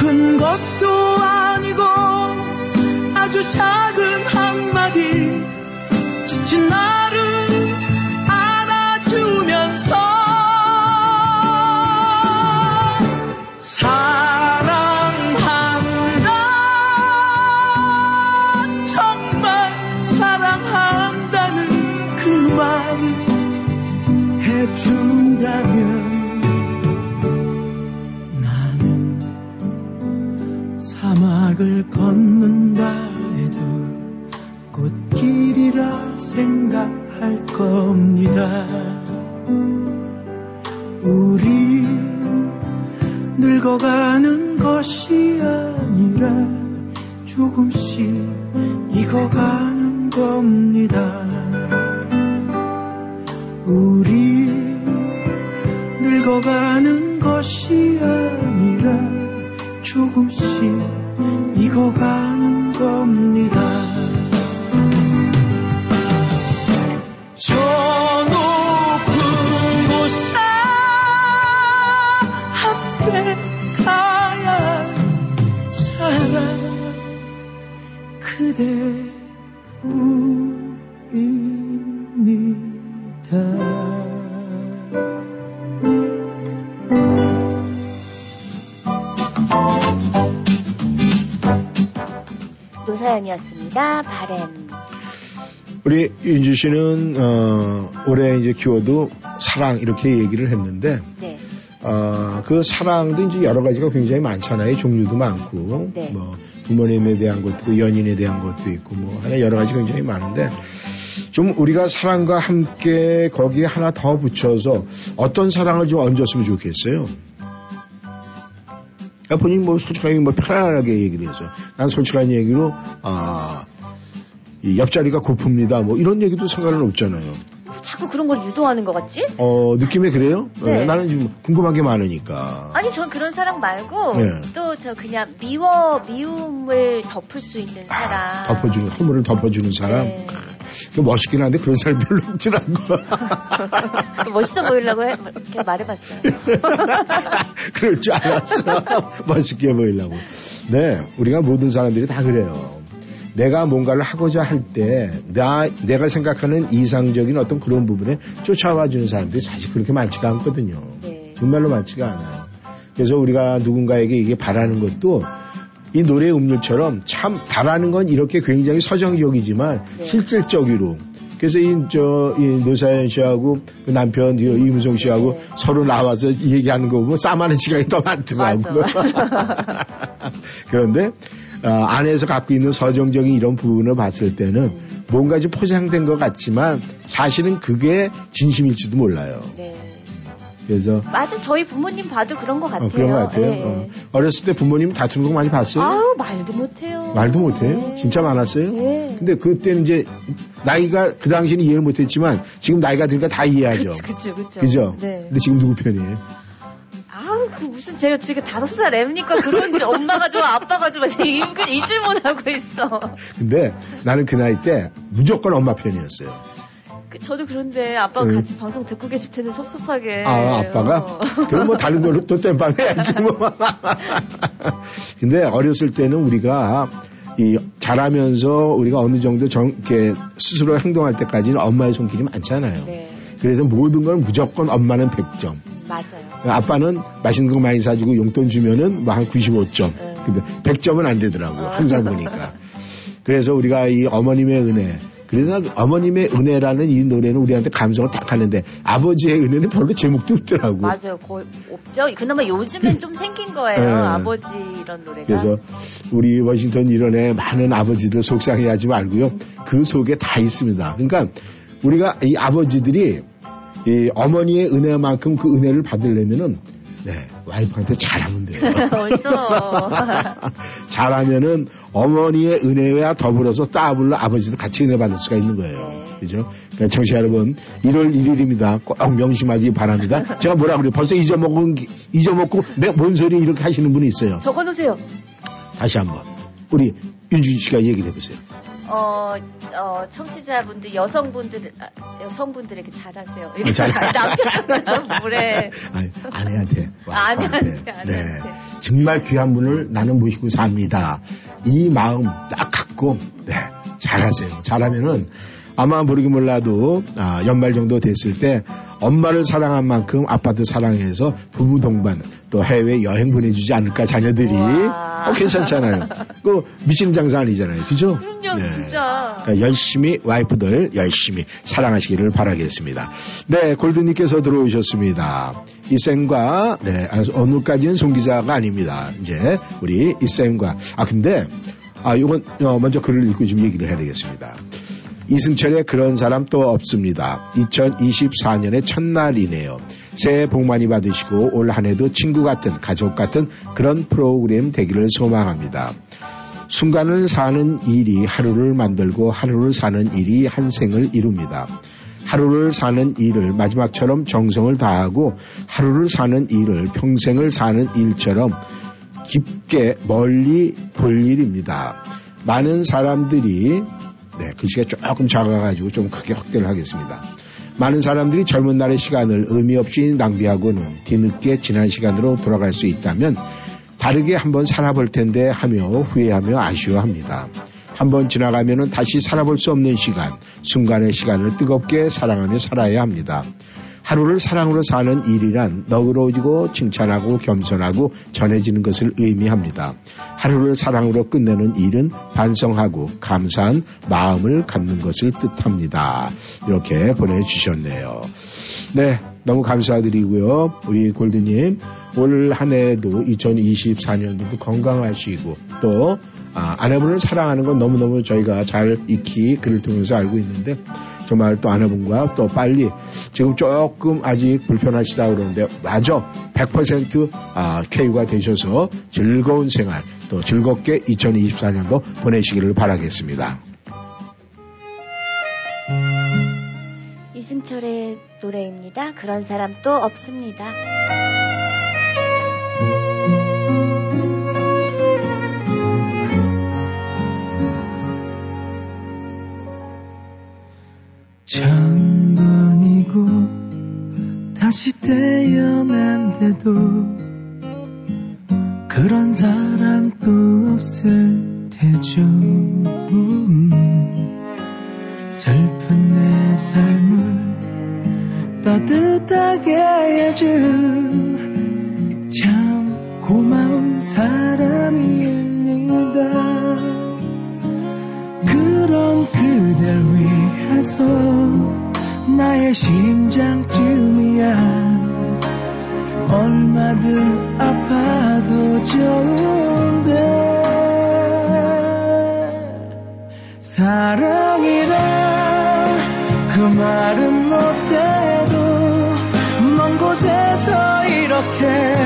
큰 것도 아니고 아주 작은 한마디 지친 나 윤주 씨는 어, 올해 이제 키워드 사랑 이렇게 얘기를 했는데 네. 어, 그 사랑도 이제 여러 가지가 굉장히 많잖아요. 종류도 많고, 네. 뭐, 부모님에 대한 것도 있고, 연인에 대한 것도 있고, 뭐, 하나 여러 가지 굉장히 많은데, 좀 우리가 사랑과 함께 거기에 하나 더 붙여서 어떤 사랑을 좀 얹었으면 좋겠어요. 아, 본인 뭐 솔직하게 뭐 편안하게 얘기를 해서, 난 솔직한 얘기로, 아, 이 옆자리가 고픕니다. 뭐 이런 얘기도 상관은 없잖아요. 자꾸 그런 걸 유도하는 것 같지? 어, 느낌이 그래요? 네. 어, 나는 좀 궁금한 게 많으니까. 아니 전 그런 사랑 말고 네. 또 저 그냥 미워 미움을 덮을 수 있는. 아, 덮어주는, 허물을 덮어주는 사람. 네. 그 멋있긴 한데 그런 사람 별로 없더라고. 멋있어 보이려고 해, 이렇게 말해봤어요. 그럴 줄 알았어. 멋있게 보이려고. 네, 우리가 모든 사람들이 다 그래요. 내가 뭔가를 하고자 할 때, 나, 내가 생각하는 이상적인 어떤 그런 부분에 쫓아와 주는 사람들이 사실 그렇게 많지가 않거든요. 네. 정말로 많지가 않아요. 그래서 우리가 누군가에게 이게 바라는 것도 이 노래 음료처럼 참 바라는 건 이렇게 굉장히 서정적이지만 네. 실질적으로 그래서 이, 저, 이 노사연 씨하고 그 남편 이 이무성 씨하고 네. 서로 나와서 얘기하는 거 보면 싸마는 시간이 더 많더라고요. 그런데 어, 안에서 갖고 있는 서정적인 이런 부분을 봤을 때는 뭔가 좀 포장된 것 같지만 사실은 그게 진심일지도 몰라요. 네. 그래서 맞아 저희 부모님 봐도 그런 것 같아요. 어, 그런 것 같아요. 네. 어. 어렸을 때 부모님 다투는 거 많이 봤어요? 아우 말도 못해요. 말도 못해요? 네. 진짜 많았어요? 네. 근데 그때는 이제 나이가 그 당시에는 이해를 못했지만 지금 나이가 드니까 다 이해하죠. 그쵸 그쵸. 그죠? 네. 근데 지금 누구 편이에요? 그 무슨 제가 지금 다섯 살 애니까 그런지 엄마가 좋아 아빠가 좋아 지금 인근 이 질문하고 있어. 근데 나는 그 나이 때 무조건 엄마 편이었어요. 그, 저도 그런데 아빠가 음. 같이 방송 듣고 계실 텐데 섭섭하게. 아, 아빠가? 어. 그럼 뭐 다른 걸로 또 땜빵 해야지 뭐. 근데 어렸을 때는 우리가 이 자라면서 우리가 어느 정도 정, 이렇게 스스로 행동할 때까지는 엄마의 손길이 많잖아요. 네 그래서 모든 걸 무조건 엄마는 100점. 아빠는 맛있는 거 많이 사주고 용돈 주면은 뭐 한 95점. 네. 근데 100점은 안 되더라고요. 아. 항상 보니까. 그래서 우리가 이 어머님의 은혜. 그래서 어머님의 은혜라는 이 노래는 우리한테 감성을 딱 하는데 아버지의 은혜는 별로 제목도 없더라고. 맞아요. 거의 없죠. 그나마 요즘엔 좀 생긴 거예요. 네. 아버지 이런 노래가. 그래서 우리 워싱턴 일원에 많은 아버지들 속상해하지 말고요. 그 속에 다 있습니다. 그러니까 우리가 이 아버지들이 이 어머니의 은혜만큼 그 은혜를 받으려면은 네, 와이프한테 잘하면 돼요. 어디서? 잘하면은 어머니의 은혜와 더불어서 따블로 아버지도 같이 은혜 받을 수가 있는 거예요. 네. 그죠? 그러니까 청취자 여러분, 1월 1일입니다. 꼭 명심하기 바랍니다. 제가 뭐라 그래요? 벌써 잊어먹은, 기- 잊어먹고, 내 뭔 소리 이렇게 하시는 분이 있어요. 적어놓으세요. 다시 한 번. 우리 윤준 씨가 얘기를 해보세요. 어, 어, 청취자분들, 여성분들, 아, 여성분들에게 잘하세요. 이렇게 잘- 남편은 뭐래. 아니, 아내한테. 아내한테. 아내한테. 네. 정말 귀한 분을 나는 모시고 삽니다. 이 마음 딱 갖고, 네. 잘하세요. 잘하면은 아마 모르긴 몰라도 아, 연말 정도 됐을 때 엄마를 사랑한 만큼 아빠도 사랑해서 부부 동반 또 해외 여행 보내주지 않을까 자녀들이. 어, 괜찮잖아요. 그 미치는 장사 아니잖아요. 그죠? 그럼요, 네. 진짜. 그러니까 열심히 와이프들 열심히 사랑하시기를 바라겠습니다. 네, 골드님께서 들어오셨습니다. 이쌤과 네, 아, 오늘까지는 송 기자가 아닙니다. 이제 우리 이쌤과 아 근데 아 이건 어, 먼저 글을 읽고 좀 얘기를 해야 되겠습니다. 이승철의 그런 사람 또 없습니다. 2024년의 첫날이네요. 새해 복 많이 받으시고 올 한 해도 친구 같은 가족 같은 그런 프로그램 되기를 소망합니다. 순간을 사는 일이 하루를 만들고 하루를 사는 일이 한 생을 이룹니다. 하루를 사는 일을 마지막처럼 정성을 다하고 하루를 사는 일을 평생을 사는 일처럼 깊게 멀리 볼 일입니다. 많은 사람들이 네, 글씨가 조금 작아가지고 좀 크게 확대를 하겠습니다. 많은 사람들이 젊은 날의 시간을 의미 없이 낭비하고는 뒤늦게 지난 시간으로 돌아갈 수 있다면 다르게 한번 살아볼 텐데 하며 후회하며 아쉬워합니다. 한번 지나가면은 다시 살아볼 수 없는 시간, 순간의 시간을 뜨겁게 사랑하며 살아야 합니다. 하루를 사랑으로 사는 일이란 너그러워지고 칭찬하고 겸손하고 전해지는 것을 의미합니다. 하루를 사랑으로 끝내는 일은 반성하고 감사한 마음을 갖는 것을 뜻합니다. 이렇게 보내주셨네요. 네. 너무 감사드리고요. 우리 골드님 올 한 해도 2024년도도 건강하시고 또 아, 아내분을 사랑하는 건 너무너무 저희가 잘 익히 글을 통해서 알고 있는데 정말 또 아내분과 또 빨리 지금 조금 아직 불편하시다 그러는데 마저 100% 아, 쾌유가 되셔서 즐거운 생활 또 즐겁게 2024년도 보내시기를 바라겠습니다. 이승철의 노래입니다. 그런 사람 또 없습니다. 천 번이고 다시 태어난데도 그런 사람 또 없을 테죠. 음, 슬픈 내 삶을 따뜻하게 해준 참 고마운 사람입니다. 그런 그댈 위해서 나의 심장쯤이야. 얼마든 아파도 좋은데 사랑이란 그 말은 못해도 먼 곳에서 이렇게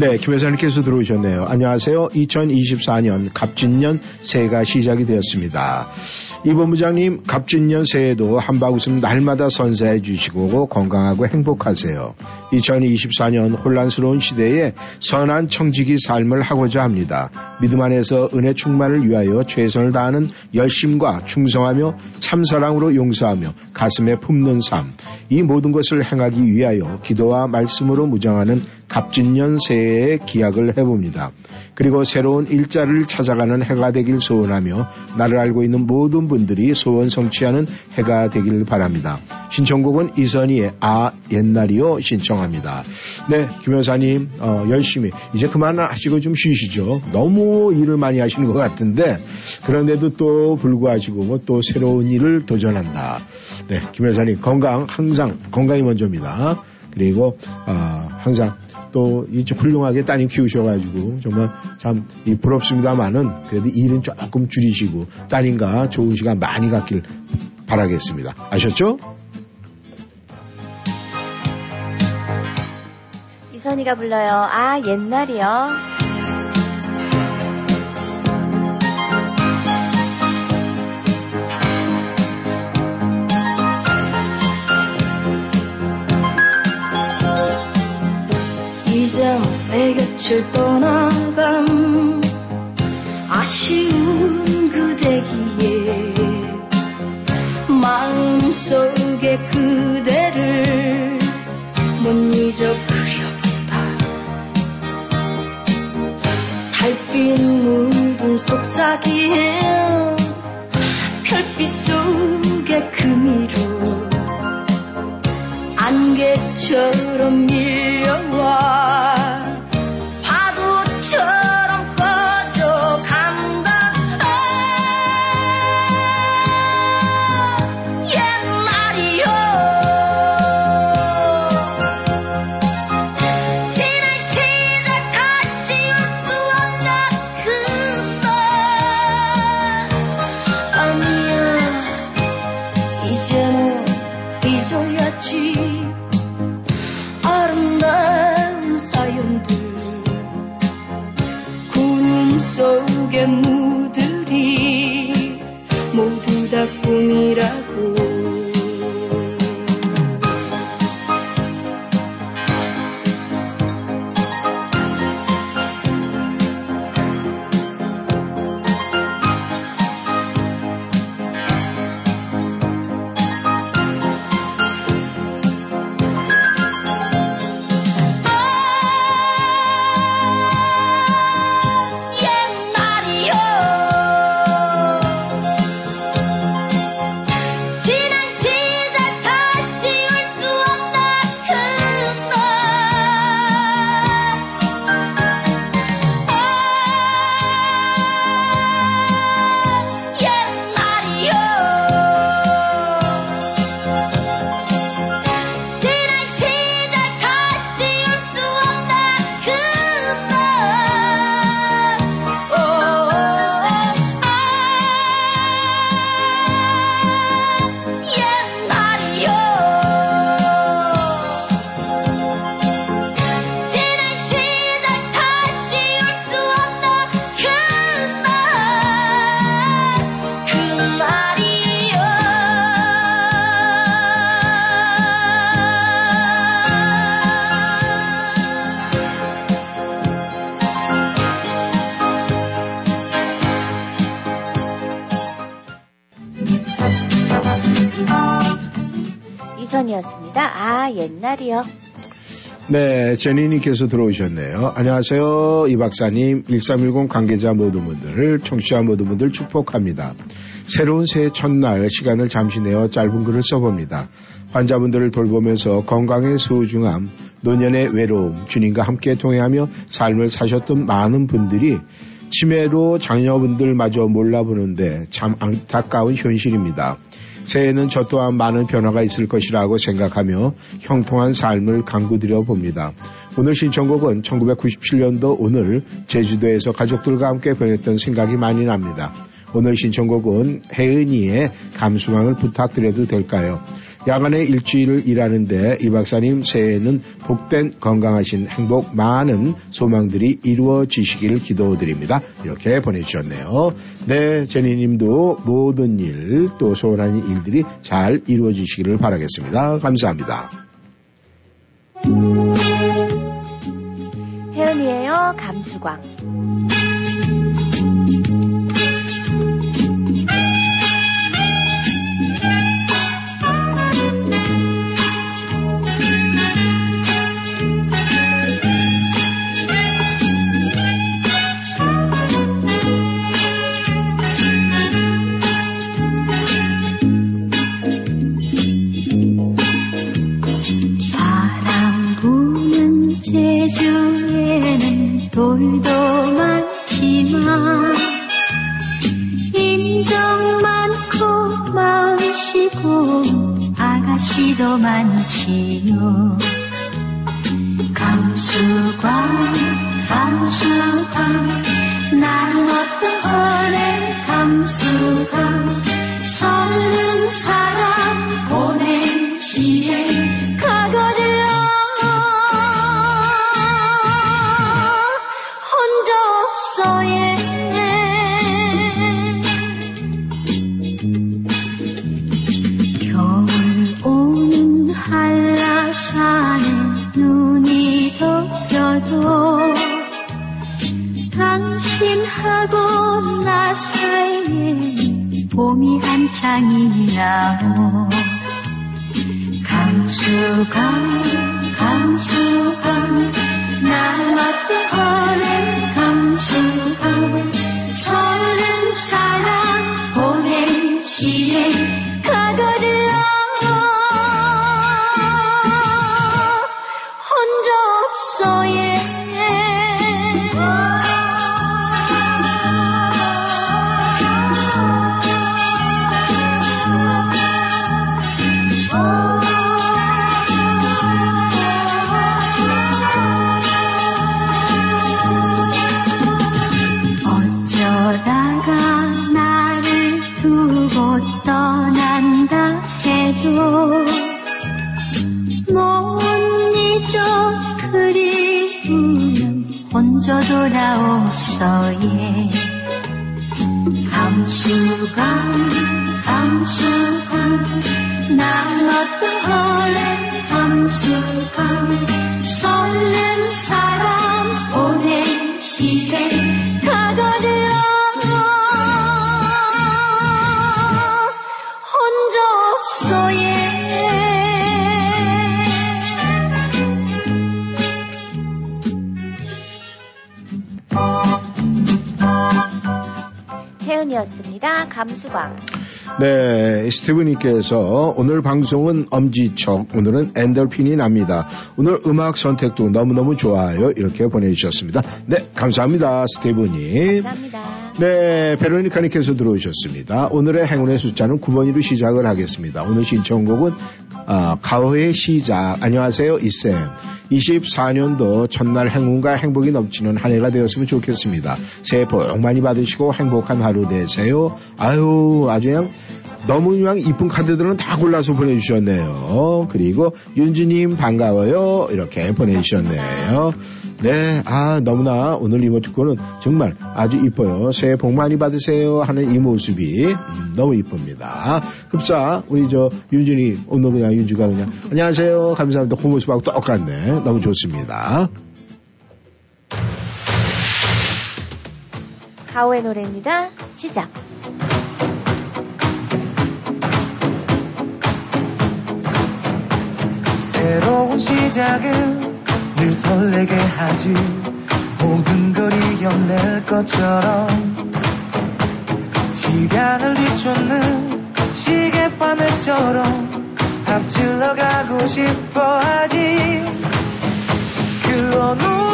네, 김 회사님께서 들어오셨네요. 안녕하세요. 2024년 갑진년 새해가 시작이 되었습니다. 이 본부장님, 갑진년 새해도 한바구음 날마다 선사해 주시고 건강하고 행복하세요. 2024년 혼란스러운 시대에 선한 청지기 삶을 하고자 합니다. 믿음 안에서 은혜 충만을 위하여 최선을 다하는 열심과 충성하며 참사랑으로 용서하며 가슴에 품는 삶, 이 모든 것을 행하기 위하여 기도와 말씀으로 무장하는 갑진년 새해의 기약을 해봅니다. 그리고 새로운 일자를 찾아가는 해가 되길 소원하며 나를 알고 있는 모든 분들이 소원 성취하는 해가 되길 바랍니다. 신청곡은 이선희의 아 옛날이요 신청합니다. 네, 김 여사님 어, 열심히 이제 그만 하시고 좀 쉬시죠. 너무 일을 많이 하시는 것 같은데 그런데도 또 불구하시고 뭐또 새로운 일을 도전한다. 네, 김 여사님 건강 항상 건강이 먼저입니다. 그리고 어, 항상 또 이좀 훌륭하게 따님 키우셔가지고 정말 참이 부럽습니다만은 그래도 일은 조금 줄이시고 따님과 좋은 시간 많이 갖길 바라겠습니다. 아셨죠? 이선희가 불러요. 아, 옛날이요. 이제 내 곁을 떠나간 아쉬운 그대기에 마음속에 그대를 달빛 묻은 속삭임 별빛 속에 그미로 안개처럼 밀려와 다 아, 옛날이요. 네, 제니님께서 들어오셨네요. 안녕하세요. 이 박사님, 1310 관계자 모든 분들을, 청취자 모든 분들 축복합니다. 새로운 새해 첫날 시간을 잠시 내어 짧은 글을 써봅니다. 환자분들을 돌보면서 건강의 소중함, 노년의 외로움, 주님과 함께 동행하며 삶을 사셨던 많은 분들이 치매로 자녀분들마저 몰라보는데 참 안타까운 현실입니다. 새해에는 저 또한 많은 변화가 있을 것이라고 생각하며 형통한 삶을 강구드려 봅니다. 오늘 신청곡은 1997년도 오늘 제주도에서 가족들과 함께 보냈던 생각이 많이 납니다. 오늘 신청곡은 혜은이의 감수광을 부탁드려도 될까요? 야간에 일주일을 일하는데 이 박사님 새해에는 복된 건강하신 행복 많은 소망들이 이루어지시길 기도드립니다. 이렇게 보내주셨네요. 네, 제니님도 모든 일 또 소원하는 일들이 잘 이루어지시기를 바라겠습니다. 감사합니다. 혜연이에요. 감수광. 돈도 많지만 인정 많고 마음 시고 아가씨도 많지요. 감수광 감수광 나는 어떤 어린 감수광 설른 사람 보내시에 한창이라오 감수강 네, 스티브님께서 오늘 방송은 엄지척, 오늘은 엔돌핀이 납니다. 오늘 음악 선택도 너무너무 좋아요. 이렇게 보내주셨습니다. 네, 감사합니다, 스티브님. 감사합니다. 네, 베로니카님께서 들어오셨습니다. 오늘의 행운의 숫자는 9번으로 시작을 하겠습니다. 오늘 신청곡은 아, 가호의 시작. 안녕하세요, 이쌤. 24년도 첫날 행운과 행복이 넘치는 한 해가 되었으면 좋겠습니다. 새해 복 많이 받으시고 행복한 하루 되세요. 아유, 아주 그냥 너무 그냥 이쁜 카드들은 다 골라서 보내주셨네요. 그리고 윤주님 반가워요. 이렇게 보내주셨네요. 네, 아, 너무나 오늘 이모티콘은 정말 아주 이뻐요. 새해 복 많이 받으세요 하는 이 모습이 음, 너무 이쁩니다. 흡사, 우리 저 윤준이, 오늘 그냥 윤주가 그냥 안녕하세요. 감사합니다. 그 모습하고 똑같네. 너무 좋습니다. 가오의 노래입니다. 시작. 새로운 시작은 늘 설레게 하지. 호근거리 곁낼 것처럼 시간을 뒤쫓는 시계바늘처럼 앞질러 가고 싶어 하지. 그 어느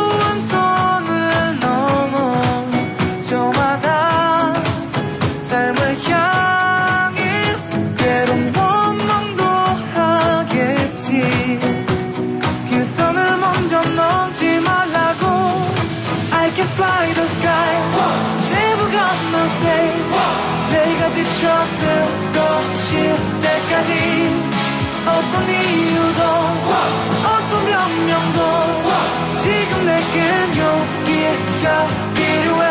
용기가 필요해.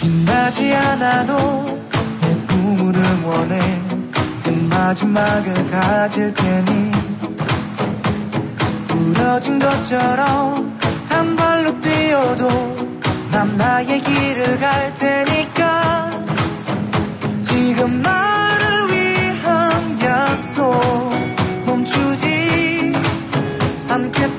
빛나지 않아도 내 꿈을 응원해. 그 마지막을 가질 테니. 부러진 것처럼 한 발로 뛰어도 난 나의 길을 갈 테니까. 지금 나를 위한 약속 멈추지 않겠다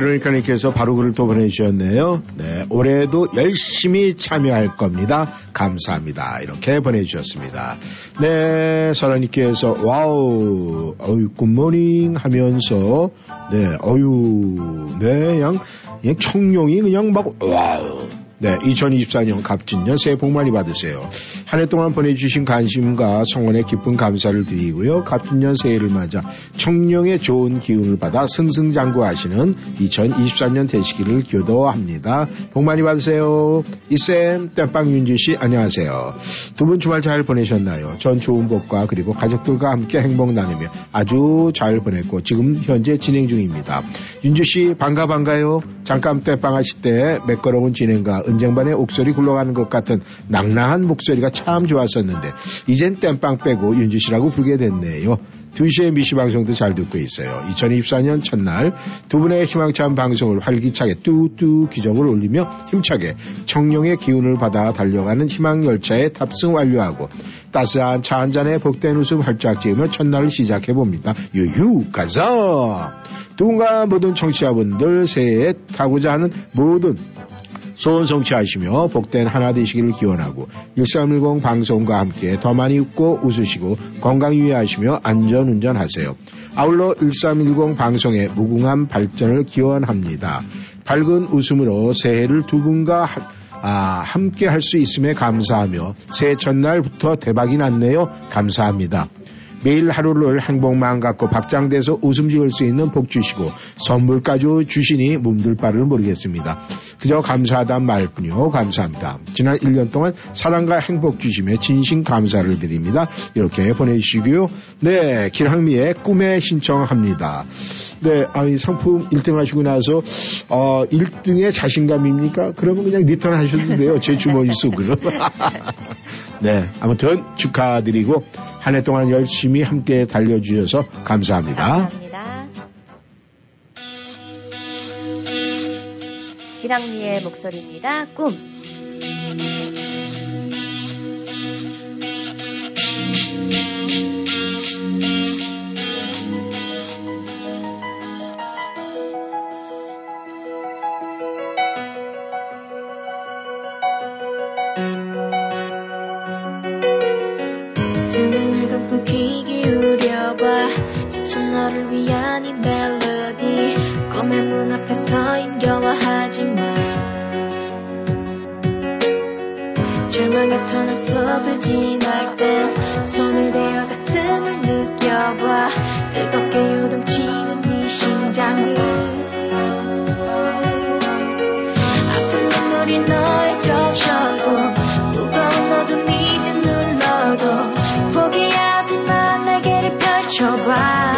네, 베로니카님께서 바로 글을 또 보내주셨네요. 네, 올해도 열심히 참여할 겁니다. 감사합니다. 이렇게 보내주셨습니다. 네, 설아님께서 wow, 어유 good morning 하면서 네, 어유, 네, 그냥, 그냥 청룡이 그냥 막 wow. 네, 2024년 갑진년 새해 복 많이 받으세요. 한 해 동안 보내주신 관심과 성원의 깊은 감사를 드리고요. 갑진년 새해를 맞아 청룡의 좋은 기운을 받아 승승장구하시는 2024년 되시기를 기도합니다. 복 많이 받으세요. 이쌤, 땜빵 윤지 씨, 안녕하세요. 두 분 주말 잘 보내셨나요? 전 좋은 복과 그리고 가족들과 함께 행복 나누며 아주 잘 보냈고 지금 현재 진행 중입니다. 윤주 씨 반가 반가요. 잠깐 땜빵 하실 때 매끄러운 진행과 은쟁반의 옥소리 굴러가는 것 같은 낭낭한 목소리가 참 좋았었는데 이젠 땜빵 빼고 윤주 씨라고 부르게 됐네요. 2시에 미시 방송도 잘 듣고 있어요. 2024년 첫날 두 분의 희망찬 방송을 활기차게 뚜뚜 기적을 올리며 힘차게 청룡의 기운을 받아 달려가는 희망열차에 탑승 완료하고 따스한 차 한 잔에 복된 웃음 활짝 지으며 첫날을 시작해 봅니다. 유유 가자! 누군가 모든 청취자분들 새해에 타고자 하는 모든 소원 성취하시며 복된 하나 되시기를 기원하고 1310 방송과 함께 더 많이 웃고 웃으시고 건강 유의하시며 안전운전 하세요. 아울러 1310 방송의 무궁한 발전을 기원합니다. 밝은 웃음으로 새해를 두 분과 하- 아, 함께 할 수 있음에 감사하며 새해 첫날부터 대박이 났네요. 감사합니다. 매일 하루를 행복만 갖고 박장돼서 웃음 지을 수 있는 복 주시고 선물까지 주시니 몸둘 바를 모르겠습니다. 그저 감사하단 말뿐이요. 감사합니다. 지난 1년 동안 사랑과 행복 주심에 진심 감사를 드립니다. 이렇게 보내주시고요. 네, 길항미의 꿈에 신청합니다. 네, 아니 상품 1등 하시고 나서 어 1등의 자신감입니까? 그러면 그냥 return 하셔도 돼요. 제 주머니 속으로. 네, 아무튼 축하드리고 한 해 동안 열심히 함께 달려주셔서 감사합니다. 감사합니다. 기랑미의 목소리입니다. 꿈. 너를 위한 이 멜로디. 꿈의 문 앞에 서 힘겨워하지 마 절망의 터널 속을 지날 땐 손을 대어 가슴을 느껴봐. 뜨겁게 요동치는 네 심장이 아픈 눈물이 널 적셔도 무거운 어둠이 이제 눌러도 포기하지 마. 날개를 펼쳐봐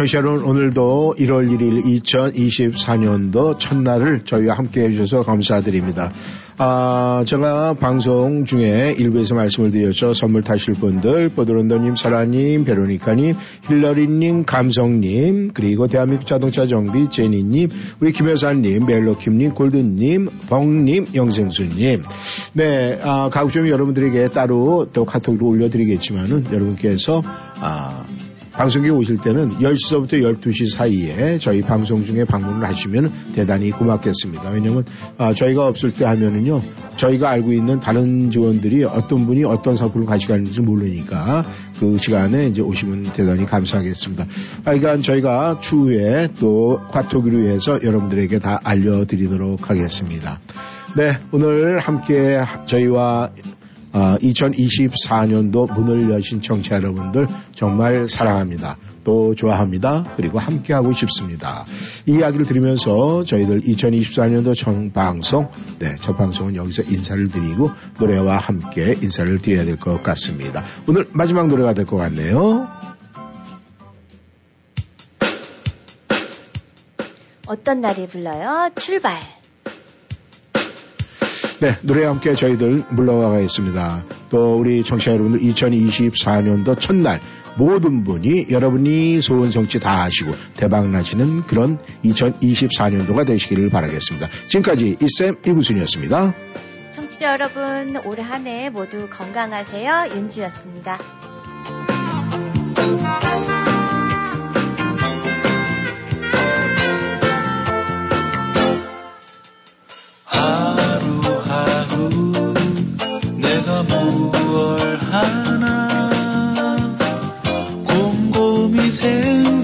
청취자 여러분 오늘도 1월 1일 2024년도 첫날을 저희와 함께 해주셔서 감사드립니다. 아, 제가 방송 중에 일부에서 말씀을 드렸죠. 선물 타실 분들, 보드론더님, 사라님, 베로니카님, 힐러리님, 감성님, 그리고 대한민국 자동차 정비 제니님, 우리 김여사님, 멜로킴님, 골든님, 벙님, 영생수님. 네, 아, 가급적 여러분들에게 따로 또 카톡으로 올려드리겠지만은 여러분께서 아, 방송국에 오실 때는 10시서부터 12시 사이에 저희 방송 중에 방문을 하시면 대단히 고맙겠습니다. 왜냐면 아, 저희가 없을 때 하면은요. 저희가 알고 있는 다른 직원들이 어떤 분이 어떤 사업을 가져가는지 모르니까 그 시간에 이제 오시면 대단히 감사하겠습니다. 아, 그러니까 저희가 추후에 또 카톡으로 해서 여러분들에게 다 알려드리도록 하겠습니다. 네, 오늘 함께 저희와 어, 2024년도 문을 여신 청취자 여러분들 정말 사랑합니다. 또 좋아합니다. 그리고 함께하고 싶습니다. 이 이야기를 들으면서 저희들 2024년도 정방송, 네, 첫 방송은 여기서 인사를 드리고 노래와 함께 인사를 드려야 될 것 같습니다. 오늘 마지막 노래가 될 것 같네요. 어떤 날이 불러요? 출발. 네, 노래와 함께 저희들 물러가겠습니다. 또 우리 청취자 여러분들 2024년도 첫날 모든 분이 여러분이 소원 성취 다 하시고 대박나시는 그런 2024년도가 되시기를 바라겠습니다. 지금까지 이쌤 이구순이었습니다. 청취자 여러분 올 한 해 모두 건강하세요. 윤주였습니다. 하나 곰곰이 생